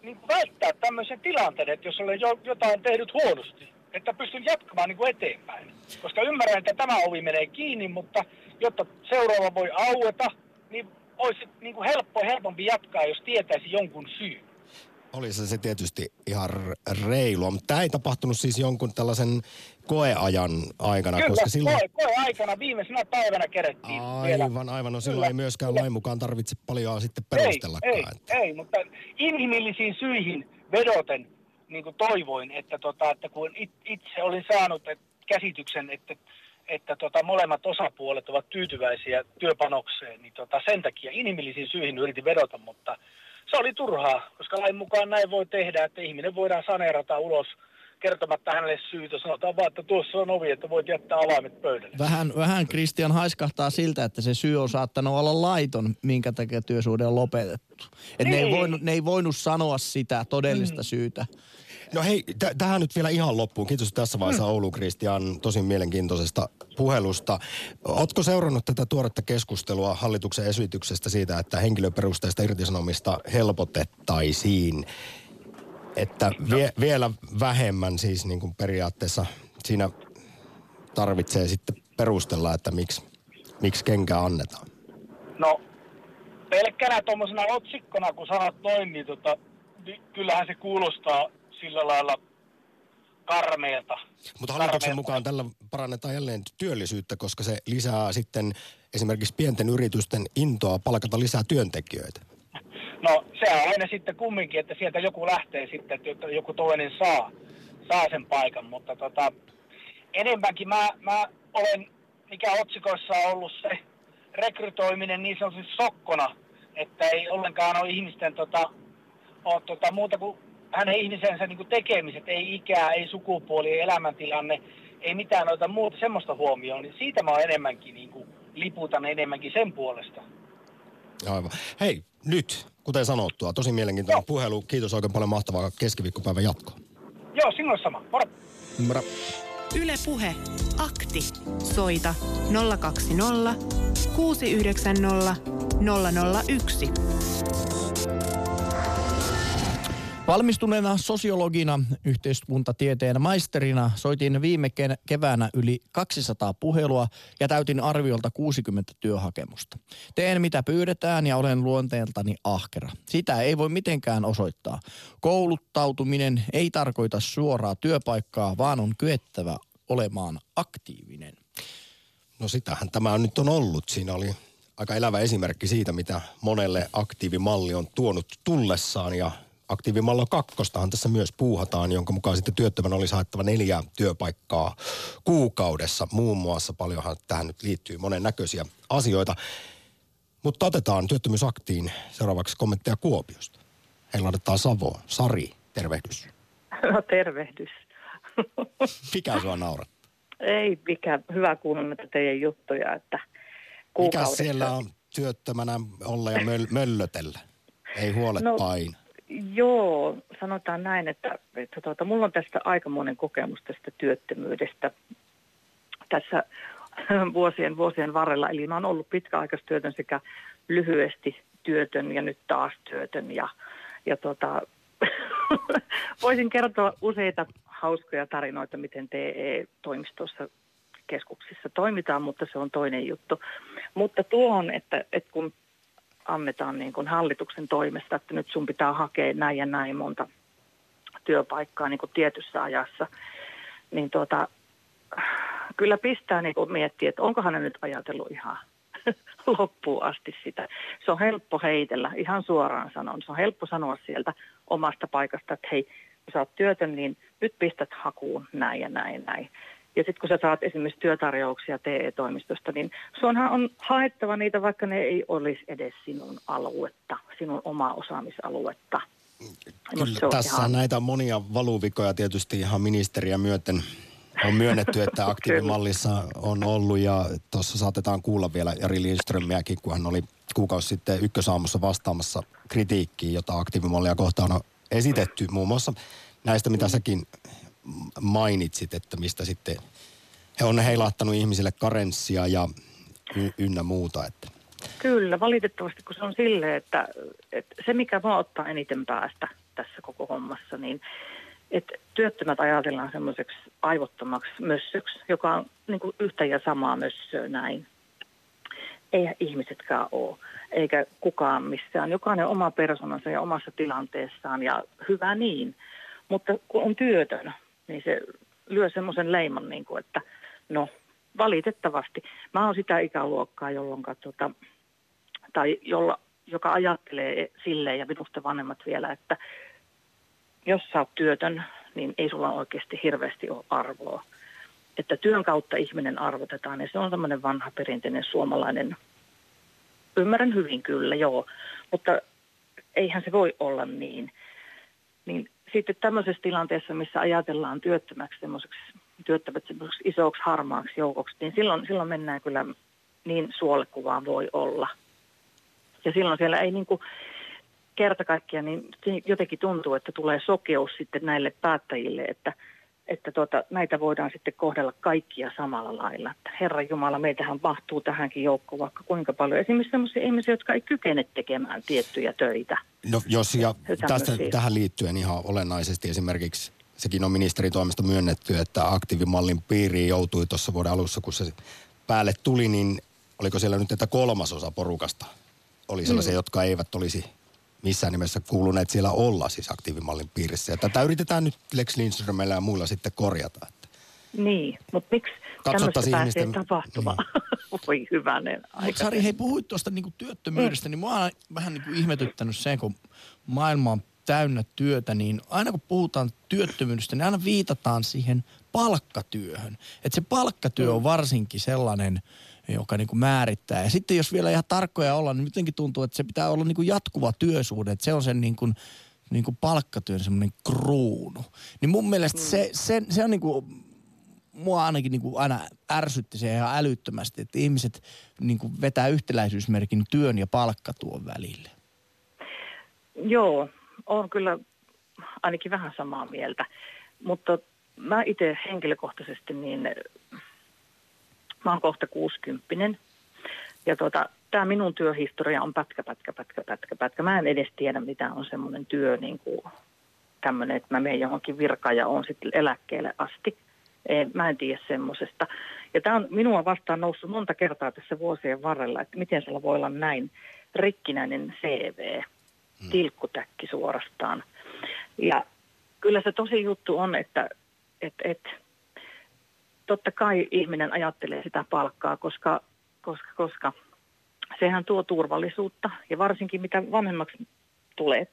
niin välttää tämmöisen tilanteen, että jos olen jo, jotain tehnyt huonosti, että pystyn jatkamaan niin kuin eteenpäin. Koska ymmärrän, että tämä ovi menee kiinni, mutta jotta seuraava voi aueta, niin olisi niin kuin helppo, helpompi jatkaa, jos tietäisi jonkun syyn. Oli se, se tietysti ihan reilua, mutta tämä ei tapahtunut siis jonkun tällaisen koeajan aikana, Kyllä, koska silloin... koe, koe aikana viimeisenä päivänä kerettiin vielä. Aivan, aivan. No silloin Kyllä, ei myöskään lain mukaan tarvitse paljon sitten Ei, perustellakaan. ei, että- ei, mutta inhimillisiin syihin vedoten niin kuin toivoin, että, tota, että kun it, itse olin saanut et, käsityksen, että, että tota, molemmat osapuolet ovat tyytyväisiä työpanokseen, niin tota, sen takia inhimillisiin syihin yritin vedota, mutta se oli turhaa, koska lain mukaan näin voi tehdä, että ihminen voidaan saneerata ulos kertomatta hänelle syytä. Sanotaan vaan, että tuossa on ovi, että voit jättää avaimet pöydälle. Vähän, vähän Christian haiskahtaa siltä, että se syy on saattanut olla laiton, minkä takia työsuhde on lopetettu. Et ne, ei Niin. voinut, ne ei voinut sanoa sitä todellista syytä. No hei, t- tähän nyt vielä ihan loppuun. Kiitos tässä vaiheessa Mm. Oulu Kristian tosi mielenkiintoisesta puhelusta. Ootko seurannut tätä tuoretta keskustelua hallituksen esityksestä siitä, että henkilöperusteista irtisanomista helpotettaisiin? Että vie, vielä vähemmän siis niin kuin periaatteessa siinä tarvitsee sitten perustella, että miksi, miksi kenkä annetaan. No, pelkkänä tuommoisena otsikkona, kun sanot noin, niin, tota, niin kyllähän se kuulostaa sillä lailla karmeelta. Mutta hallituksen Karmeelta. mukaan tällä parannetaan jälleen työllisyyttä, koska se lisää sitten esimerkiksi pienten yritysten intoa palkata lisää työntekijöitä. No, se on aina sitten kumminkin, että sieltä joku lähtee sitten, että joku toinen saa, saa sen paikan, mutta tota, enemmänkin mä, mä olen, mikä otsikoissa on ollut se rekrytoiminen niin sanotusti sokkona, että ei ollenkaan ole ihmisten tota, ole tota, muuta kuin hänen ihmisensä niin kuin tekemiset, ei ikää, ei sukupuoli, ei elämäntilanne, ei mitään noita muuta semmoista huomioon, niin siitä mä oon enemmänkin niin kuin, liputan enemmänkin sen puolesta. Aivan. Hei, nyt, kuten sanottua, tosi mielenkiintoinen Joo. puhelu. Kiitos oikein paljon mahtavaa keskiviikkopäivän jatkoa. Joo, sinulle sama. Moro. Moro. Yle Puhe. Akti. Soita 020 690 001. Valmistuneena sosiologina, yhteiskuntatieteen maisterina soitin viime ke- keväänä yli 200 puhelua ja täytin arviolta 60 työhakemusta. Teen mitä pyydetään ja olen luonteeltani ahkera. Sitä ei voi mitenkään osoittaa. Kouluttautuminen ei tarkoita suoraa työpaikkaa, vaan on kyettävä olemaan aktiivinen. No sitähän tämä nyt on ollut. Siinä oli aika elävä esimerkki siitä, mitä monelle aktiivimalli on tuonut tullessaan ja aktiivimallo kakkostahan tässä myös puuhataan, jonka mukaan sitten työttömän olisi haettava neljä työpaikkaa kuukaudessa. Muun muassa paljonhan tähän nyt liittyy monen näköisiä asioita. Mutta otetaan työttömyysaktiin seuraavaksi kommentteja Kuopiosta. Heillä otetaan Savoon. Sari, tervehdys. No tervehdys. Mikä sua naurat? Ei mikä hyvä kuunnella näitä teidän juttuja, että Mikä kuukaudessa. siellä on työttömänä olla ja möl- möllötellä? Ei huolet No, paina. Joo, sanotaan näin, että, että tuota, mulla on tästä aikamoinen kokemus tästä työttömyydestä tässä vuosien, vuosien varrella. Eli mä oon ollut pitkäaikaistyötön sekä lyhyesti työtön ja nyt taas työtön. Ja, ja tota, voisin kertoa useita hauskoja tarinoita, miten TE-toimistossa keskuksissa toimitaan, mutta se on toinen juttu. Mutta tuohon, että, että kun annetaan niin kuin hallituksen toimesta, että nyt sun pitää hakea näin ja näin monta työpaikkaa niin kuin tietyssä ajassa, niin tuota, kyllä pistää niin kuin miettiä, että onkohan ne nyt ajatellut ihan loppuun asti sitä. Se on helppo heitellä, ihan suoraan sanon. Se on helppo sanoa sieltä omasta paikasta, että hei, kun sä oot työtön, niin nyt pistät hakuun näin ja näin ja näin. Ja sitten kun sä saat esimerkiksi työtarjouksia TE-toimistosta, niin sunhan on haettava niitä, vaikka ne ei olisi edes sinun aluetta, sinun omaa osaamisaluetta. Kyllä, on tässä ihan- näitä monia valuvikoja tietysti ihan ministeriä myöten on myönnetty, että aktiivimallissa on ollut. Ja tuossa saatetaan kuulla vielä Jari Lindströmiäkin, kun hän oli kuukausi sitten ykkösaamussa vastaamassa kritiikkiin, jota aktiivimallia kohtaan on esitetty. Muun muassa näistä, mitä säkin mainitsit, että mistä sitten he on heilahtanut ihmisille karenssia ja y- ynnä muuta. Että. Kyllä, valitettavasti kun se on silleen, että, että se mikä vaan ottaa eniten päästä tässä koko hommassa, niin että työttömät ajatellaan semmoiseksi aivottomaksi mössöksi, joka on niin kuin yhtä ja samaa mössöä näin. Eihän ihmisetkään ole, eikä kukaan missään. Jokainen oma persoonansa ja omassa tilanteessaan ja hyvä niin. Mutta kun on työtön, niin se lyö semmoisen leiman, niin kuin, että no valitettavasti. Mä oon sitä ikäluokkaa, jolloin tota, tai jolla, joka ajattelee silleen ja minusta vanhemmat vielä, että jos sä oot työtön, niin ei sulla oikeasti hirveästi ole arvoa. Että työn kautta ihminen arvotetaan ja se on tämmöinen vanha perinteinen suomalainen, ymmärrän hyvin kyllä, joo, mutta eihän se voi olla niin. Niin sitten tämmöisessä tilanteessa, missä ajatellaan työttömäksi semmoiseksi, työttömät semmoiseksi isoksi harmaaksi joukoksi, niin silloin, silloin mennään kyllä niin suolle kuin vaan voi olla. Ja silloin siellä ei niin kuin kerta kaikkiaan, niin jotenkin tuntuu, että tulee sokeus sitten näille päättäjille, että, että tuota, näitä voidaan sitten kohdella kaikkia samalla lailla. Että Herra Jumala, meitähän mahtuu tähänkin joukkoon vaikka kuinka paljon. Esimerkiksi sellaisia ihmisiä, jotka ei kykene tekemään tiettyjä töitä. No jos ja tästä, tähän liittyen ihan olennaisesti esimerkiksi sekin on ministerin toimesta myönnetty, että aktiivimallin piiriin joutui tuossa vuoden alussa, kun se päälle tuli, niin oliko siellä nyt, että kolmasosa porukasta oli sellaisia, mm. jotka eivät olisi missään nimessä kuuluneet siellä olla siis aktiivimallin piirissä. Ja tätä yritetään nyt Lex Lindströmillä ja muilla sitten korjata. Että Niin, mutta miksi tämmöistä Katsottaisiin pääsee ihmisten- tapahtumaan? Voi hyvänen aika. Sari, hei puhuit tuosta niinku työttömyydestä, niin mua on vähän niinku ihmetyttänyt se, kun maailma on täynnä työtä, niin aina kun puhutaan työttömyydestä, niin aina viitataan siihen palkkatyöhön. Että se palkkatyö on varsinkin sellainen, joka niin kuin määrittää. Ja sitten jos vielä ihan tarkkoja ollaan, niin jotenkin tuntuu, että se pitää olla niin kuin jatkuva työsuhde. Että se on sen niin kuin, niin kuin palkkatyön semmoinen kruunu. Niin mun mielestä se, se, se on niin kuin, mua ainakin niin kuin aina ärsytti se ihan älyttömästi, että ihmiset niin kuin vetää yhtäläisyysmerkin työn ja palkkatuon välille. Joo, on kyllä ainakin vähän samaa mieltä. Mutta mä itse henkilökohtaisesti niin, mä oon kohta 60 ja tota, tämä minun työhistoria on pätkä, pätkä, pätkä, pätkä, pätkä. Mä en edes tiedä, mitä on semmoinen työ niin kuin tämmöinen, että mä menen johonkin virkaan ja on sitten eläkkeelle asti. Ei, mä en tiedä semmoisesta. Ja tämä on minua vastaan noussut monta kertaa tässä vuosien varrella, että miten siellä voi olla näin rikkinäinen CV, hmm. tilkkutäkki suorastaan. Ja kyllä se tosi juttu on, että et, et, totta kai ihminen ajattelee sitä palkkaa, koska, koska, koska sehän tuo turvallisuutta. Ja varsinkin mitä vanhemmaksi tulet,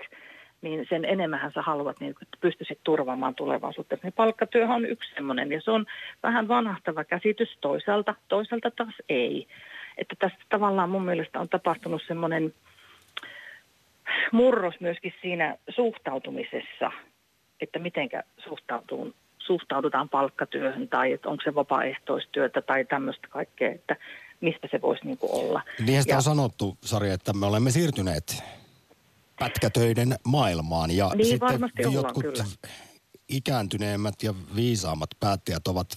niin sen enemmän sä haluat, niin, että pystyisit turvaamaan tulevaisuutta. Niin palkkatyöhän on yksi semmoinen, ja se on vähän vanhahtava käsitys toisaalta, toisaalta taas ei. Että tässä tavallaan mun mielestä on tapahtunut semmoinen murros myöskin siinä suhtautumisessa, että mitenkä suhtautuu, suhtaudutaan palkkatyöhön tai että onko se vapaaehtoistyötä tai tämmöistä kaikkea, että mistä se voisi niin olla. Niin sitä ja, on sanottu, Sari, että me olemme siirtyneet pätkätöiden maailmaan ja niin, sitten jotkut kyllä. ikääntyneemmät ja viisaammat päättäjät ovat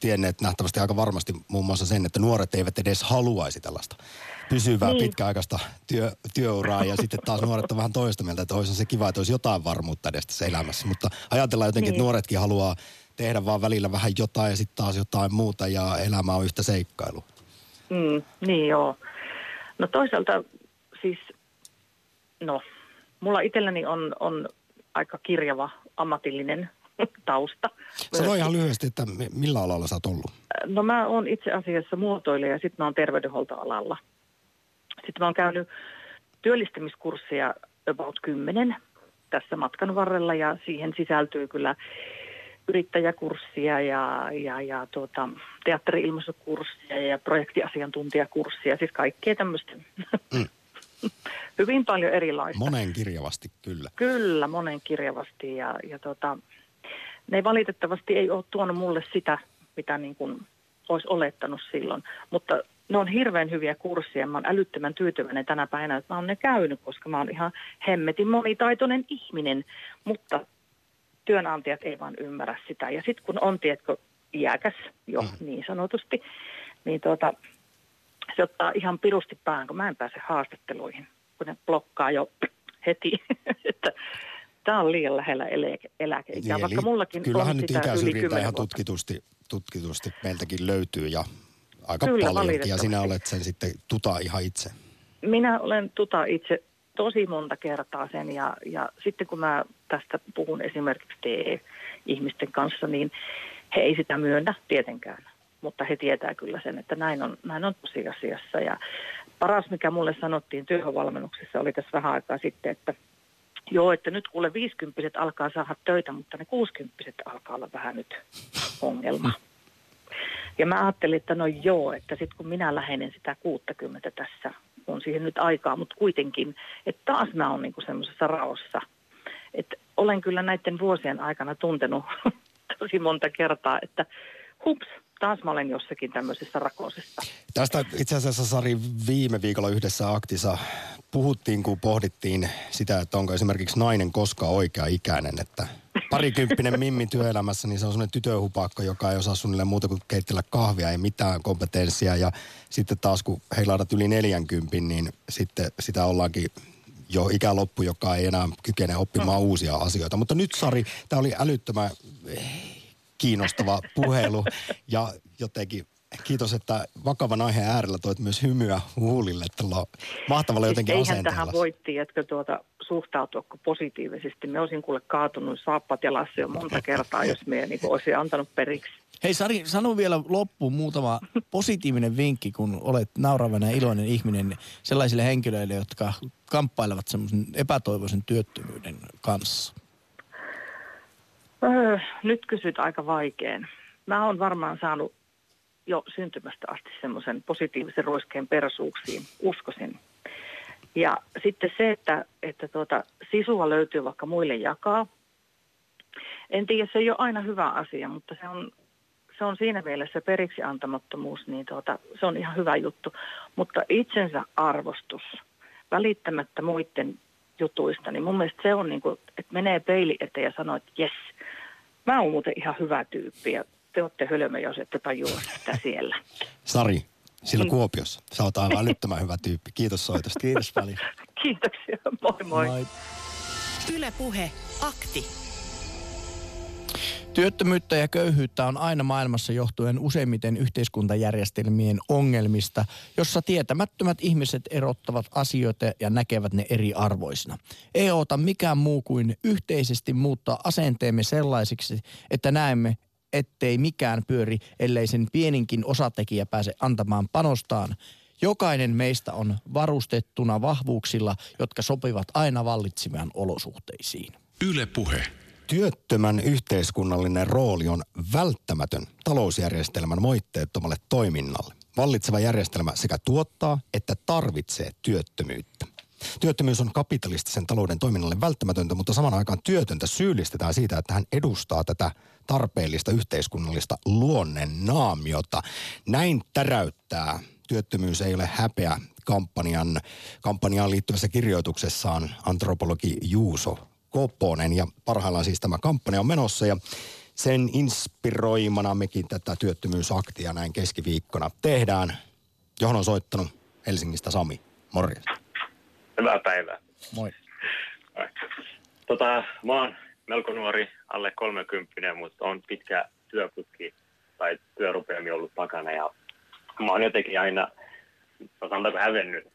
tienneet nähtävästi aika varmasti muun muassa sen, että nuoret eivät edes haluaisi tällaista pysyvää niin. pitkäaikaista työ, työuraa ja sitten taas nuoret on vähän toista mieltä, että olisi se kiva, että olisi jotain varmuutta edes tässä elämässä, mutta ajatellaan jotenkin, niin. että nuoretkin haluaa tehdä vaan välillä vähän jotain ja sitten taas jotain muuta ja elämä on yhtä seikkailu. Mm, niin joo. No toisaalta siis, no, mulla itselläni on, on aika kirjava ammatillinen tausta. Sano ihan lyhyesti, että millä alalla sä oot ollut? No mä oon itse asiassa muotoilija ja sitten mä oon terveydenhuoltoalalla. Sitten mä oon käynyt työllistämiskurssia about 10 tässä matkan varrella ja siihen sisältyy kyllä yrittäjäkurssia ja, ja, ja tuota, teatteri-ilmaisukurssia ja projektiasiantuntijakurssia, siis kaikkea tämmöistä. Mm. Hyvin paljon erilaista. Monen kirjavasti, kyllä. Kyllä, monen kirjavasti ja, ja tuota, ne valitettavasti ei ole tuonut mulle sitä, mitä niin kuin olisi olettanut silloin, mutta ne on hirveän hyviä kursseja. Mä oon älyttömän tyytyväinen tänä päivänä, että mä oon ne käynyt, koska mä oon ihan hemmetin monitaitoinen ihminen. Mutta työnantajat ei vaan ymmärrä sitä. Ja sitten kun on, tiedätkö, iäkäs jo mm. niin sanotusti, niin tuota, se ottaa ihan pirusti päähän, kun mä en pääse haastatteluihin, kun ne blokkaa jo heti, että tämä on liian lähellä eläke, eläkeikää, niin, vaikka mullakin kyllähän on nyt sitä yli ihan tutkitusti, tutkitusti meiltäkin löytyy ja aika Kyllä, paljon. Ja sinä olet sen sitten tuta ihan itse. Minä olen tuta itse tosi monta kertaa sen ja, ja sitten kun mä tästä puhun esimerkiksi TE-ihmisten kanssa, niin he ei sitä myönnä tietenkään, mutta he tietää kyllä sen, että näin on, näin on tosiasiassa. Ja paras, mikä mulle sanottiin työhönvalmennuksessa, oli tässä vähän aikaa sitten, että joo, että nyt kuule 50 alkaa saada töitä, mutta ne 60 alkaa olla vähän nyt ongelma. Ja mä ajattelin, että no joo, että sitten kun minä lähenen sitä 60 tässä, on siihen nyt aikaa, mutta kuitenkin, että taas mä oon niinku semmoisessa raossa. Että olen kyllä näiden vuosien aikana tuntenut tosi monta kertaa, että hups, taas mä olen jossakin tämmöisessä rakosessa. Tästä itse asiassa Sari viime viikolla yhdessä aktissa puhuttiin, kun pohdittiin sitä, että onko esimerkiksi nainen koskaan oikea ikäinen, että parikymppinen mimmi työelämässä, niin se on semmoinen tytöhupakko, joka ei osaa suunnilleen muuta kuin keittellä kahvia, ei mitään kompetenssia. Ja sitten taas kun heilaudat yli 40, niin sitten sitä ollaankin jo ikäloppu, joka ei enää kykene oppimaan no. uusia asioita. Mutta nyt Sari, tämä oli älyttömän kiinnostava puhelu ja jotenkin kiitos, että vakavan aiheen äärellä toit myös hymyä huulille tällä mahtavalla jotenkin siis eihän asenteella. tähän voi, tiedätkö, tuota, suhtautua positiivisesti. Me olisin kuule kaatunut saappat jalassa jo monta kertaa, jos me niin olisi antanut periksi. Hei Sari, sano vielä loppuun muutama positiivinen vinkki, kun olet nauravana ja iloinen ihminen sellaisille henkilöille, jotka kamppailevat semmoisen epätoivoisen työttömyyden kanssa. Öö, nyt kysyt aika vaikein. Mä oon varmaan saanut jo syntymästä asti semmoisen positiivisen ruiskeen persuuksiin, uskoisin. Ja sitten se, että, että tuota, sisua löytyy vaikka muille jakaa. En tiedä, se ei ole aina hyvä asia, mutta se on, se on siinä mielessä periksi antamattomuus, niin tuota, se on ihan hyvä juttu. Mutta itsensä arvostus, välittämättä muiden jutuista, niin mun mielestä se on niin kuin, että menee peili eteen ja sanoo, että jes, mä oon muuten ihan hyvä tyyppi ja te olette hölmö, jos ette tajua sitä siellä. Sari, sillä Mm. Kuopiossa. Sä oot aivan älyttömän hyvä tyyppi. Kiitos soitosta. Kiitos paljon. Kiitoksia, moi moi. Moi. Yle Puhe, akti. Työttömyyttä ja köyhyyttä on aina maailmassa johtuen useimmiten yhteiskuntajärjestelmien ongelmista, jossa tietämättömät ihmiset erottavat asioita ja näkevät ne eri arvoisina. Ei ota mikään muu kuin yhteisesti muuttaa asenteemme sellaisiksi, että näemme, ettei mikään pyöri, ellei sen pieninkin osatekijä pääse antamaan panostaan. Jokainen meistä on varustettuna vahvuuksilla, jotka sopivat aina vallitsevaan olosuhteisiin. Yle Puhe. Työttömän yhteiskunnallinen rooli on välttämätön talousjärjestelmän moitteettomalle toiminnalle. Vallitseva järjestelmä sekä tuottaa että tarvitsee työttömyyttä. Työttömyys on kapitalistisen talouden toiminnalle välttämätöntä, mutta saman aikaan työtöntä syyllistetään siitä, että hän edustaa tätä tarpeellista yhteiskunnallista luonnen naamiota. Näin täräyttää työttömyys ei ole häpeä kampanjan, kampanjaan liittyvässä kirjoituksessaan antropologi Juuso Koponen. Ja parhaillaan siis tämä kampanja on menossa ja sen inspiroimana mekin tätä työttömyysaktia näin keskiviikkona tehdään. Johon on soittanut Helsingistä Sami. Morjens. Hyvää päivää. Moi. Tota, mä oon melko nuori, alle 30, mutta on pitkä työputki tai työrupeami ollut takana ja mä oon jotenkin aina, sanotaanko hävennyt,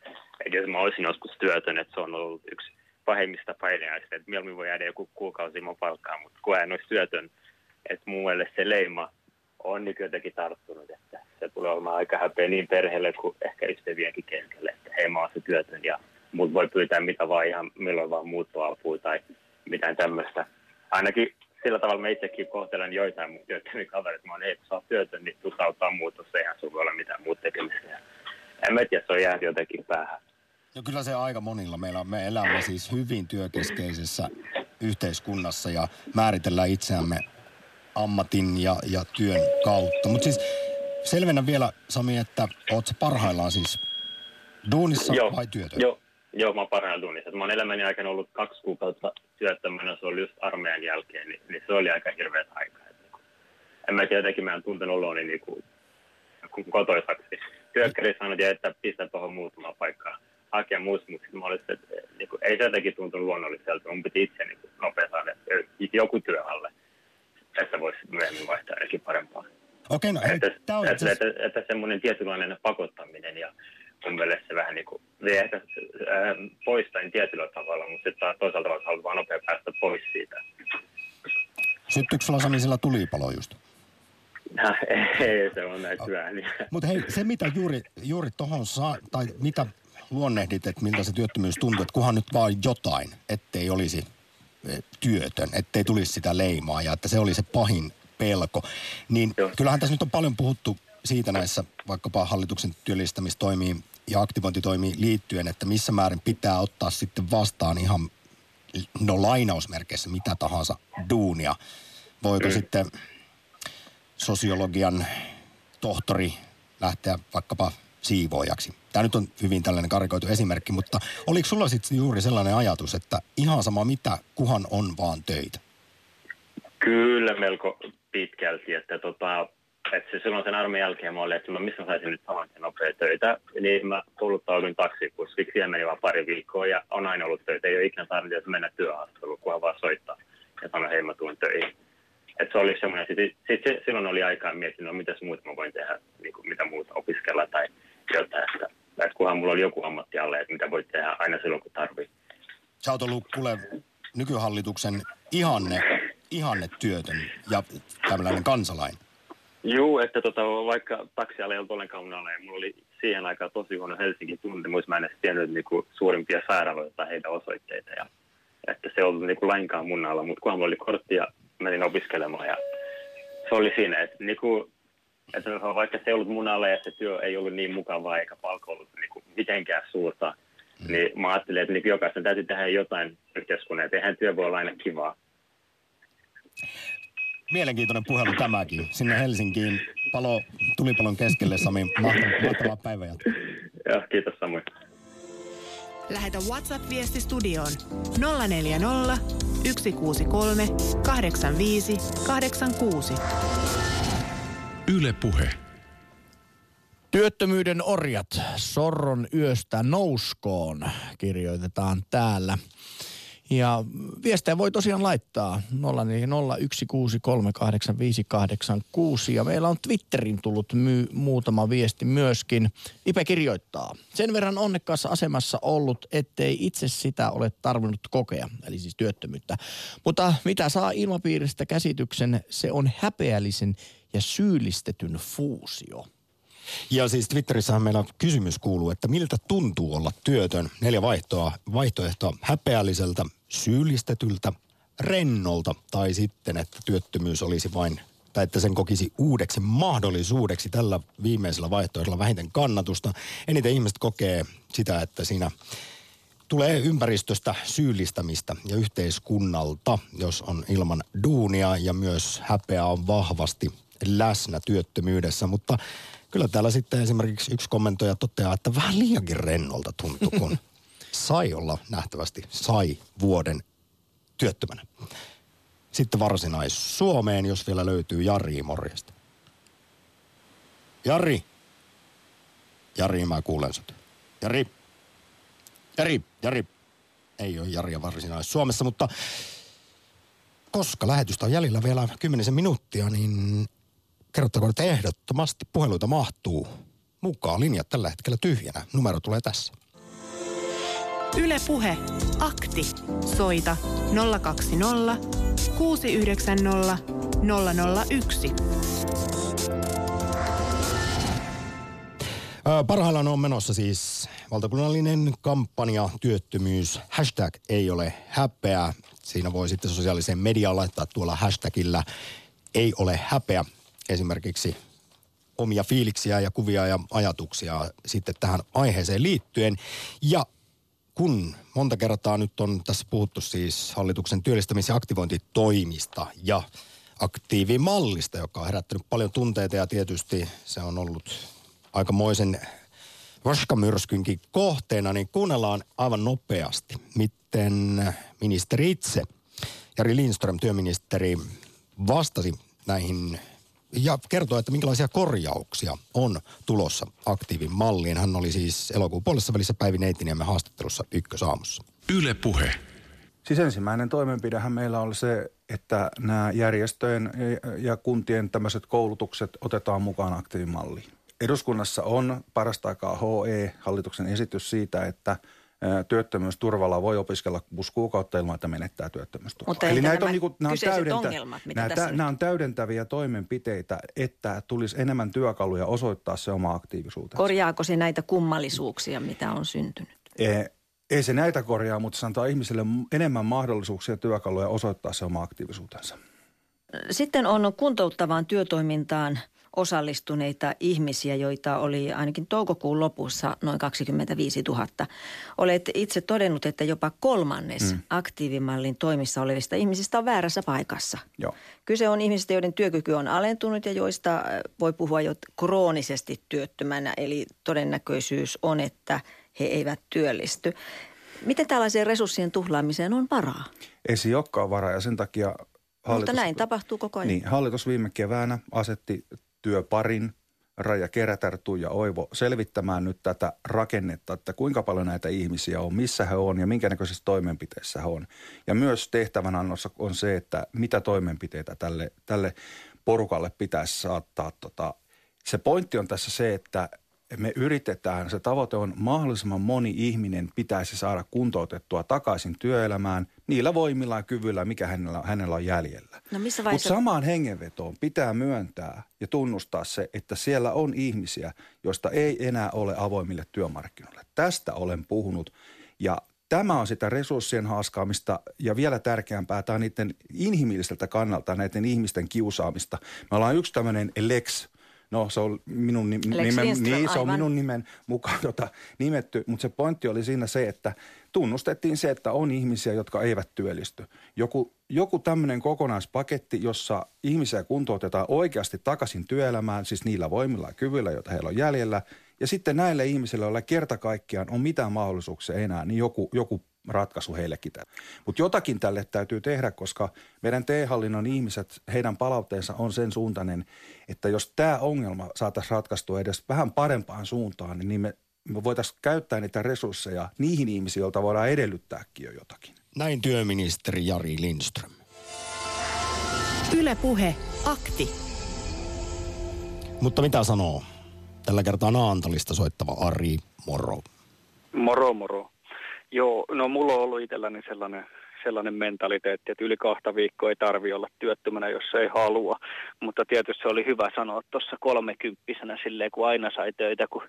että jos mä olisin joskus työtön, että se on ollut yksi pahimmista paineista, että mieluummin voi jäädä joku kuukausi ilman palkkaa, mutta kun en olisi työtön, että mielestä se leima on niin jotenkin tarttunut, että se tulee olemaan aika häpeä niin perheelle kuin ehkä ystävienkin keskelle, että hei mä oon se työtön ja mut voi pyytää mitä vaan ihan milloin vaan muuttoapua tai mitään tämmöistä. Ainakin sillä tavalla mä itsekin kohtelen joitain mun työttömiä kavereita. Mä oon, kun sä oot työtön, niin tuu auttaa muutossa, eihän sun voi olla mitään muuta tekemistä. En mä tiedä, se on jäänyt jotenkin päähän. No kyllä se aika monilla. Meillä, me elämme siis hyvin työkeskeisessä yhteiskunnassa ja määritellään itseämme ammatin ja, ja työn kautta. Mutta siis selvennä vielä Sami, että oot parhaillaan siis duunissa vai työtön? Joo, joo, mä oon parhaillaan duunissa. Mä oon elämäni aikana ollut kaksi kuukautta työttömänä, se oli just armeijan jälkeen, niin, niin se oli aika hirveät aikaa. Et niinku, En mä tietenkin, mä en tuntenut oloni niinku, kuin kotoisaksi. Työkkäri sanoi, että pistä tuohon muutama paikkaa hakea muusta, mutta mä olisin, että niinku, ei se jotenkin tuntunut luonnolliselta. Mun piti itse niinku, nopea saada joku työ alle, että voisi myöhemmin vaihtaa ainakin parempaa. Okei, no hei, Että, tää on että, että, että, että semmoinen tietynlainen pakottaminen ja mun mielestä se vähän niin kuin vie ehkä äh, poistain tietyllä tavalla, mutta sitten taas toisaalta haluat vaan nopea päästä pois siitä. Syttyykö sulla Sami sillä tulipalo just? ei, se on näin syvää. Niin. Mutta hei, se mitä juuri, juuri tohon saa, tai mitä luonnehdit, että miltä se työttömyys tuntuu, että kunhan nyt vaan jotain, ettei olisi eh, työtön, ettei tulisi sitä leimaa ja että se oli se pahin pelko. Niin Joo. kyllähän tässä nyt on paljon puhuttu siitä näissä vaikkapa hallituksen työllistämistoimiin ja aktivointitoimiin liittyen, että missä määrin pitää ottaa sitten vastaan ihan, no lainausmerkeissä mitä tahansa duunia. Voiko mm. sitten sosiologian tohtori lähteä vaikkapa siivoojaksi. Tämä nyt on hyvin tällainen karikoitu esimerkki, mutta oliko sulla sitten juuri sellainen ajatus, että ihan sama mitä, kuhan on vaan töitä? Kyllä melko pitkälti, että, tota, että se silloin sen armeijan jälkeen mä olin, että mä missä saisin nyt saman tien nopea töitä, niin mä kouluttauduin taksikursiksi, siihen meni vaan pari viikkoa ja on aina ollut töitä, ei ole ikinä tarvinnut mennä työhaastatteluun, kunhan vaan soittaa ja sanoa, hei mä tuun töihin. että se oli semmoinen, sitten sit, sit, silloin oli aikaa miettiä, no mitäs muuta mä voin tehdä, niin kuin, mitä muuta opiskella tai jotain, että, että kunhan mulla oli joku ammatti alle, että mitä voi tehdä aina silloin kun tarvii. Sä oot ollut kuule nykyhallituksen ihanne, ihanne työtön ja tällainen kansalainen. Joo, että tota, vaikka taksiala ei ollut ollenkaan mun alla, ja mulla oli siihen aikaan tosi huono Helsingin tuntemus. Mä en edes tiennyt niinku, suurimpia sairaaloita tai heidän osoitteita. Ja, että se ei ollut niinku, lainkaan mun alla, mutta kunhan mulla oli kortti ja menin opiskelemaan. Ja se oli siinä, että, niinku, että vaikka se ei ollut mun alla ja se työ ei ollut niin mukavaa eikä palkka ollut niinku, mitenkään suurta, mm. niin mä ajattelin, että niinku, jokaisen täytyy tehdä jotain yhteiskunnan, että eihän työ voi olla aina kivaa. Mielenkiintoinen puhelu tämäkin. Sinne Helsinkiin palo, tulipalon keskelle, Sami. Mahtavaa, mahtavaa päivänjatkoa. Joo, kiitos samoin. Lähetä WhatsApp-viesti studioon 040 163 85 86. Yle Puhe. Työttömyyden orjat, sorron yöstä nouskoon, kirjoitetaan täällä. Ja viestejä voi tosiaan laittaa 0401638586 ja meillä on Twitterin tullut my- muutama viesti myöskin. Ipe kirjoittaa. Sen verran onnekkaassa asemassa ollut, ettei itse sitä ole tarvinnut kokea, eli siis työttömyyttä. Mutta mitä saa ilmapiiristä käsityksen, se on häpeällisen ja syyllistetyn fuusio. Ja siis Twitterissähän meillä kysymys kuuluu, että miltä tuntuu olla työtön? Neljä vaihtoa, vaihtoehtoa häpeälliseltä, syyllistetyltä, rennolta tai sitten, että työttömyys olisi vain tai että sen kokisi uudeksi mahdollisuudeksi tällä viimeisellä vaihtoehdolla vähiten kannatusta. Eniten ihmiset kokee sitä, että siinä tulee ympäristöstä syyllistämistä ja yhteiskunnalta, jos on ilman duunia ja myös häpeä on vahvasti läsnä työttömyydessä. Mutta kyllä täällä sitten esimerkiksi yksi kommentoija toteaa, että vähän liiankin rennolta tuntuu, kun sai olla nähtävästi, sai vuoden työttömänä. Sitten varsinais-Suomeen, jos vielä löytyy Jari morjesta. Jari. Jari, mä kuulen sut. Jari. Jari, Jari. Ei ole Jari varsinais-Suomessa, mutta koska lähetystä on jäljellä vielä kymmenisen minuuttia, niin kerrottakoon, että ehdottomasti puheluita mahtuu mukaan. Linjat tällä hetkellä tyhjänä. Numero tulee tässä. Ylepuhe akti. Soita 020 690 001. Parhaillaan on menossa siis valtakunnallinen kampanja työttömyys. Hashtag ei ole häpeä. Siinä voi sitten sosiaaliseen mediaan laittaa tuolla hashtagillä ei ole häpeä esimerkiksi omia fiiliksiä ja kuvia ja ajatuksia sitten tähän aiheeseen liittyen. Ja kun monta kertaa nyt on tässä puhuttu siis hallituksen työllistämis- ja aktivointitoimista ja aktiivimallista, joka on herättänyt paljon tunteita ja tietysti se on ollut aikamoisen vaskamyrskynkin kohteena, niin kuunnellaan aivan nopeasti, miten ministeri itse, Jari Lindström, työministeri, vastasi näihin ja kertoo, että minkälaisia korjauksia on tulossa aktiivin malliin. Hän oli siis elokuun puolessa välissä Päivi Neitiniemen haastattelussa Ykkösaamussa. Yle Puhe. Siis ensimmäinen toimenpidehän meillä oli se, että nämä järjestöjen ja kuntien tämmöiset koulutukset otetaan mukaan aktiivimalliin. Eduskunnassa on parasta aikaa HE, hallituksen esitys siitä, että – työttömyysturvalla voi opiskella kuusi kuukautta ilman, että menettää työttömyysturvaa. Mutta Eli näitä on, niin kuin, nämä, on täydentä, ongelmat, mitä nämä, tässä nämä on täydentäviä toimenpiteitä, että tulisi enemmän työkaluja osoittaa se oma aktiivisuutensa. Korjaako se näitä kummallisuuksia, mitä on syntynyt? E, ei se näitä korjaa, mutta se antaa ihmisille enemmän mahdollisuuksia työkaluja osoittaa se oma aktiivisuutensa. Sitten on kuntouttavaan työtoimintaan – osallistuneita ihmisiä, joita oli ainakin toukokuun lopussa noin 25 000. Olet itse todennut, että jopa kolmannes mm. aktiivimallin toimissa olevista ihmisistä on väärässä paikassa. Joo. Kyse on ihmisistä, joiden työkyky on alentunut ja joista voi puhua jo kroonisesti työttömänä, eli todennäköisyys on, että he eivät työllisty. Miten tällaiseen resurssien tuhlaamiseen on varaa? Ei se olekaan varaa ja sen takia Hallitus, Mutta näin tapahtuu koko ajan. Niin, hallitus viime keväänä asetti työparin Raja Kerätär, Tuija Oivo selvittämään nyt tätä rakennetta, että kuinka paljon näitä ihmisiä on, missä he on ja minkä näköisissä toimenpiteissä he on. Ja myös tehtävänannossa on se, että mitä toimenpiteitä tälle, tälle porukalle pitäisi saattaa. Tota. Se pointti on tässä se, että me yritetään, se tavoite on mahdollisimman moni ihminen pitäisi saada kuntoutettua takaisin työelämään niillä voimilla ja kyvyillä, mikä hänellä, hänellä on jäljellä. No missä Mutta vaiheessa... samaan hengenvetoon pitää myöntää ja tunnustaa se, että siellä on ihmisiä, joista ei enää ole avoimille työmarkkinoille. Tästä olen puhunut ja Tämä on sitä resurssien haaskaamista ja vielä tärkeämpää, tämä on niiden inhimilliseltä kannalta näiden ihmisten kiusaamista. Me ollaan yksi tämmöinen Lex, No se on minun, nim- Lex nimen, Lindström, niin, se on minun nimen mukaan tota, nimetty, mutta se pointti oli siinä se, että tunnustettiin se, että on ihmisiä, jotka eivät työllisty. Joku, joku tämmöinen kokonaispaketti, jossa ihmisiä kuntoutetaan oikeasti takaisin työelämään, siis niillä voimilla ja kyvyillä, joita heillä on jäljellä. Ja sitten näille ihmisille, joilla kerta kaikkiaan on mitään mahdollisuuksia enää, niin joku, joku ratkaisu heillekin. Mutta jotakin tälle täytyy tehdä, koska meidän TE-hallinnon ihmiset, heidän palauteensa on sen suuntainen, että jos tämä ongelma saataisiin ratkaistua edes vähän parempaan suuntaan, niin me, me voitaisiin käyttää niitä resursseja niihin ihmisiin, joilta voidaan edellyttääkin jo jotakin. Näin työministeri Jari Lindström. Yle Puhe, akti. Mutta mitä sanoo? Tällä kertaa Naantalista soittava Ari Moro. Moro moro. Joo, no mulla on ollut itselläni sellainen, sellainen mentaliteetti, että yli kahta viikkoa ei tarvi olla työttömänä, jos ei halua. Mutta tietysti se oli hyvä sanoa tuossa kolmekymppisenä silleen, kun aina sai töitä, kun,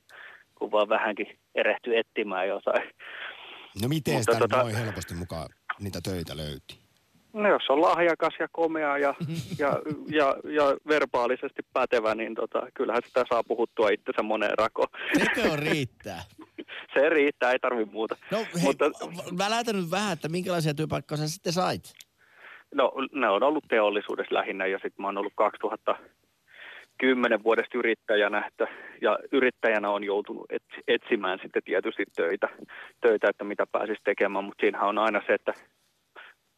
kun vaan vähänkin erehtyi etsimään jotain. No miten Mutta sitä tota... noin helposti mukaan niitä töitä löytyi? No jos on lahjakas ja komea ja, ja, ja, ja verbaalisesti pätevä, niin tota, kyllähän sitä saa puhuttua itsensä moneen rakoon. Sekö on riittää? Se riittää, ei tarvi muuta. No hei, Mutta, mä lähetän nyt vähän, että minkälaisia työpaikkoja sä sitten sait? No ne on ollut teollisuudessa lähinnä ja sitten mä oon ollut 2010 vuodesta yrittäjänä että, ja yrittäjänä on joutunut et, etsimään sitten tietysti töitä, töitä, että mitä pääsisi tekemään, mutta siinähän on aina se, että,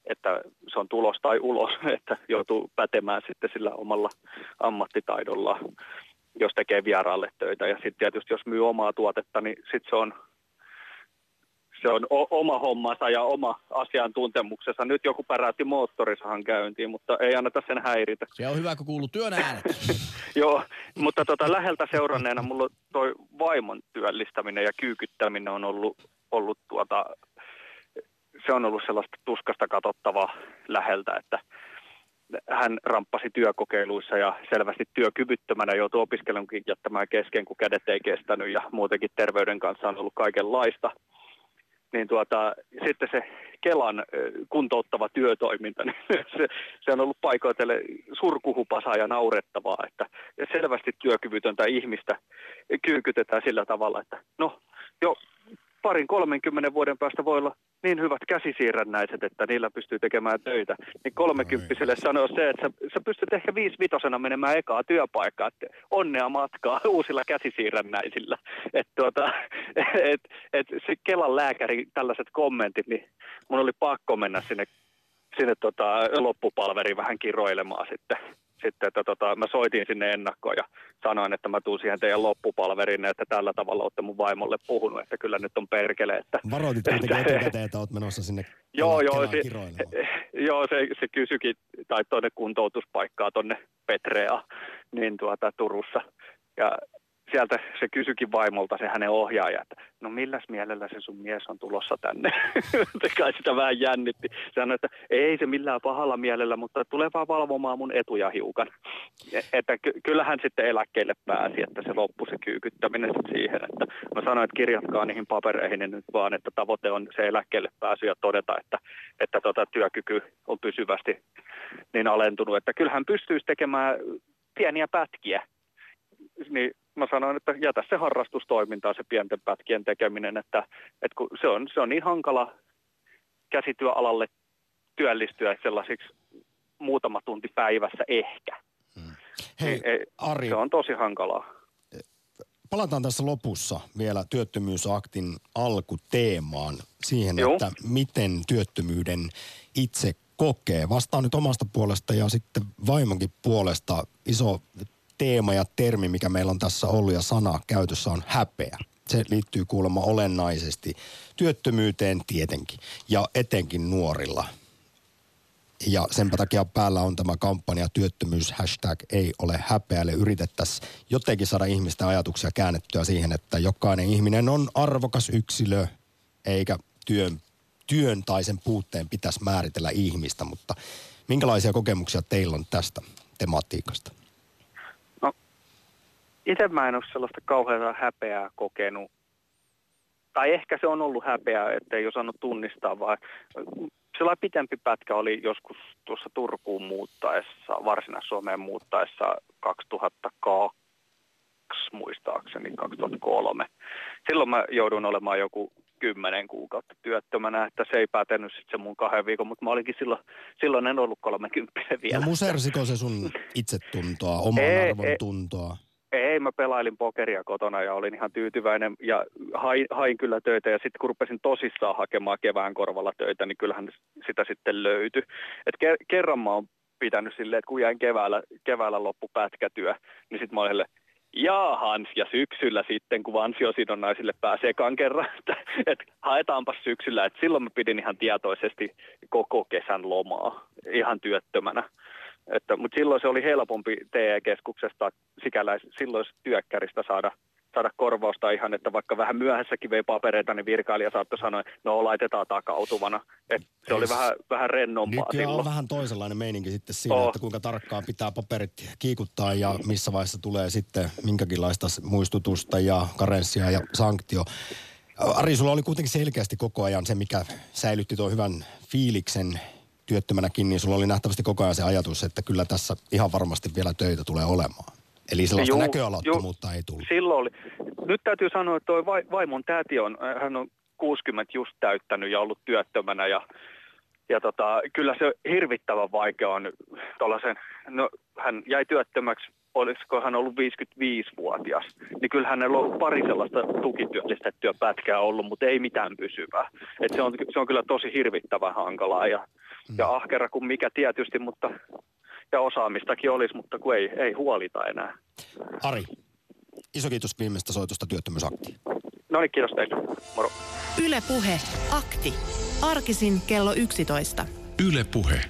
että se on tulos tai ulos, että joutuu pätemään sitten sillä omalla ammattitaidolla, jos tekee vieraalle töitä ja sitten tietysti jos myy omaa tuotetta, niin sitten se on se on o- oma hommansa ja oma asiantuntemuksensa. Nyt joku päräytti moottorisahan käyntiin, mutta ei anneta sen häiritä. Se on hyvä, kun kuuluu työn äänet. Joo, mutta tota, läheltä seuranneena mulla toi vaimon työllistäminen ja kyykyttäminen on ollut, ollut tuota, se on ollut sellaista tuskasta katsottavaa läheltä, että hän ramppasi työkokeiluissa ja selvästi työkyvyttömänä joutui opiskelunkin jättämään kesken, kun kädet ei kestänyt ja muutenkin terveyden kanssa on ollut kaikenlaista. Niin tuota, sitten se Kelan kuntouttava työtoiminta, niin se, se on ollut paikoitelle surkuhupasaa ja naurettavaa, että selvästi työkyvytöntä ihmistä kyykytetään sillä tavalla, että no jo parin 30 vuoden päästä voi olla niin hyvät käsisiirrännäiset, että niillä pystyy tekemään töitä. Niin kolmekymppiselle sanoo se, että sä, sä pystyt ehkä viisi vitosena menemään ekaa työpaikkaa, että onnea matkaa uusilla käsisiirrännäisillä. Että tuota, et, et se Kelan lääkäri tällaiset kommentit, niin mun oli pakko mennä sinne, sinne tota, loppupalveriin vähän kiroilemaan sitten. Sitten että tota, mä soitin sinne ennakkoon ja sanoin, että mä tuun siihen teidän loppupalveriin, että tällä tavalla olette mun vaimolle puhunut, että kyllä nyt on perkele. Että, Varoitit kuitenkin etukäteen, että oot menossa sinne Joo, joo, se, joo se, se kysyikin, tai tuonne kuntoutuspaikkaa tuonne Petrea, niin tuota Turussa. Ja sieltä se kysyikin vaimolta se hänen ohjaaja, että no milläs mielellä se sun mies on tulossa tänne. kai sitä vähän jännitti. Sanoi, että ei se millään pahalla mielellä, mutta tulee vaan valvomaan mun etuja hiukan. E- Että ky- kyllähän sitten eläkkeelle pääsi, että se loppui se kyykyttäminen sit siihen. Että mä sanoin, että kirjatkaa niihin papereihin niin nyt vaan, että tavoite on se eläkkeelle pääsy ja todeta, että, että tota työkyky on pysyvästi niin alentunut, että kyllähän pystyisi tekemään pieniä pätkiä niin mä sanoin, että jätä se harrastustoimintaa, se pienten pätkien tekeminen, että, että kun se, on, se on niin hankala käsityöalalle työllistyä sellaisiksi muutama tunti päivässä ehkä. Hei, Ei- Ari, Se on tosi hankalaa. palataan tässä lopussa vielä työttömyysaktin alkuteemaan siihen, Joo. että miten työttömyyden itse kokee. Vastaan nyt omasta puolesta ja sitten vaimonkin puolesta iso teema ja termi, mikä meillä on tässä ollut ja sana käytössä on häpeä. Se liittyy kuulemma olennaisesti työttömyyteen tietenkin ja etenkin nuorilla. Ja sen takia päällä on tämä kampanja työttömyys hashtag ei ole häpeälle. Yritettäisiin jotenkin saada ihmisten ajatuksia käännettyä siihen, että jokainen ihminen on arvokas yksilö, eikä työn, työn tai sen puutteen pitäisi määritellä ihmistä. Mutta minkälaisia kokemuksia teillä on tästä tematiikasta? Itse mä en ole sellaista kauheaa häpeää kokenut. Tai ehkä se on ollut häpeää, että ei osannut tunnistaa, vaan sellainen pitempi pätkä oli joskus tuossa Turkuun muuttaessa, Varsinais-Suomeen muuttaessa 2002 muistaakseni, 2003. Silloin mä joudun olemaan joku kymmenen kuukautta työttömänä, että se ei päätänyt sitten se mun kahden viikon, mutta mä olinkin silloin, silloin en ollut 30 vielä. No musersiko se sun itsetuntoa, oman arvon tuntoa? Ei, mä pelailin pokeria kotona ja olin ihan tyytyväinen ja hain, hain kyllä töitä ja sitten kun rupesin tosissaan hakemaan kevään korvalla töitä, niin kyllähän sitä sitten löytyi. Et ke- kerran mä oon pitänyt silleen, että kun jäin keväällä, keväällä loppu pätkätyö, niin sitten mä olin ja Hans, ja syksyllä sitten, kun ansiosidonnaisille pääsee ekan kerran, että, että haetaanpas syksyllä. Että silloin mä pidin ihan tietoisesti koko kesän lomaa, ihan työttömänä. Että, mutta silloin se oli helpompi TE-keskuksesta sikällä silloin työkkäristä saada, saada korvausta ihan, että vaikka vähän myöhässäkin vei papereita, niin virkailija saattoi sanoa, että no laitetaan takautuvana. Et se oli vähän, vähän rennompaa Nykyään silloin. on vähän toisenlainen meininki sitten siinä, oh. että kuinka tarkkaan pitää paperit kiikuttaa ja missä vaiheessa tulee sitten minkäkinlaista muistutusta ja karenssia ja sanktio. Ari, sulla oli kuitenkin selkeästi koko ajan se, mikä säilytti tuon hyvän fiiliksen työttömänäkin, niin sulla oli nähtävästi koko ajan se ajatus, että kyllä tässä ihan varmasti vielä töitä tulee olemaan. Eli sellaista Juu, näköalattomuutta juu, ei tullut. Silloin oli. Nyt täytyy sanoa, että toi vai- vaimon täti on, hän on 60 just täyttänyt ja ollut työttömänä ja ja tota, kyllä se hirvittävän vaikea on tuollaisen, no hän jäi työttömäksi, olisiko hän ollut 55-vuotias, niin kyllä hänellä on pari sellaista tukityöllistettyä pätkää ollut, mutta ei mitään pysyvää. Et se, on, se on kyllä tosi hirvittävän hankalaa ja, ja ahkera kuin mikä tietysti, mutta ja osaamistakin olisi, mutta kun ei, ei huolita enää. Ari, iso kiitos viimeistä soitosta työttömyysaktiin. No niin, kiitos teille. Moro. Yle Puhe. Akti. Arkisin kello 11. Yle Puhe.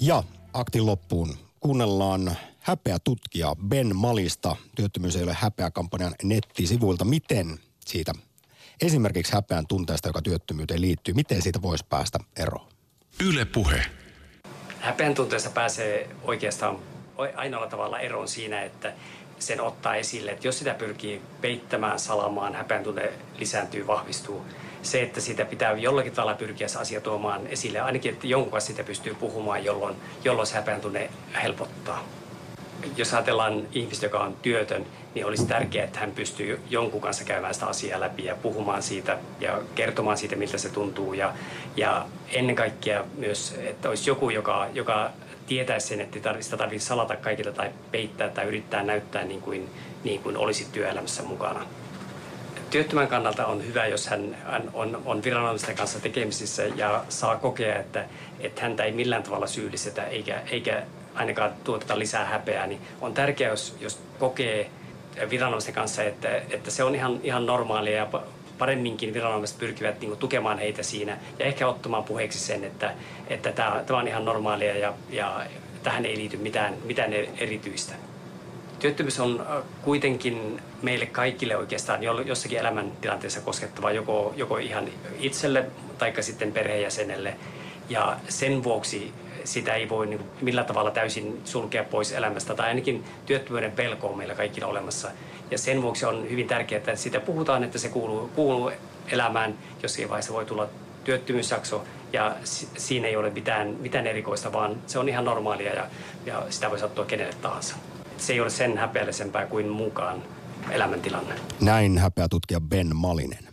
Ja aktin loppuun kuunnellaan häpeä tutkija Ben Malista Työttömyys ei ole häpeä kampanjan nettisivuilta. Miten siitä esimerkiksi häpeän tunteesta, joka työttömyyteen liittyy, miten siitä voisi päästä eroon? Yle Puhe. Häpeän tunteesta pääsee oikeastaan ainoalla tavalla eroon siinä, että sen ottaa esille, että jos sitä pyrkii peittämään, salamaan, häpeän tunte lisääntyy, vahvistuu. Se, että sitä pitää jollakin tavalla pyrkiä se asia tuomaan esille, ainakin että jonkun kanssa sitä pystyy puhumaan, jolloin, jolloin se häpeän tunne helpottaa. Jos ajatellaan ihmistä, joka on työtön, niin olisi tärkeää, että hän pystyy jonkun kanssa käymään sitä asiaa läpi ja puhumaan siitä ja kertomaan siitä, miltä se tuntuu. Ja, ja ennen kaikkea myös, että olisi joku, joka, joka tietäisi sen, että sitä tarvitsisi salata kaikilta tai peittää tai yrittää näyttää niin kuin, niin kuin olisi työelämässä mukana. Työttömän kannalta on hyvä, jos hän, hän on, on viranomaisten kanssa tekemisissä ja saa kokea, että, että häntä ei millään tavalla syyllistetä eikä, eikä ainakaan tuoteta lisää häpeää. Niin on tärkeää, jos, jos kokee viranomaisten kanssa, että, että se on ihan, ihan normaalia ja paremminkin viranomaiset pyrkivät niin kuin, tukemaan heitä siinä ja ehkä ottamaan puheeksi sen, että, että tämä, tämä on ihan normaalia ja, ja tähän ei liity mitään, mitään erityistä. Työttömyys on kuitenkin meille kaikille oikeastaan jossakin elämäntilanteessa koskettava joko, joko ihan itselle tai sitten perheenjäsenelle. Ja sen vuoksi sitä ei voi niin millään tavalla täysin sulkea pois elämästä, tai ainakin työttömyyden pelko on meillä kaikilla olemassa. Ja sen vuoksi on hyvin tärkeää, että sitä puhutaan, että se kuuluu, kuuluu elämään. Jossakin vaiheessa voi tulla työttömyysjakso, ja siinä ei ole mitään, mitään erikoista, vaan se on ihan normaalia, ja, ja sitä voi sattua kenelle tahansa. Se ei ole sen häpeällisempää kuin mukaan elämäntilanne. Näin häpeä tutkija Ben Malinen.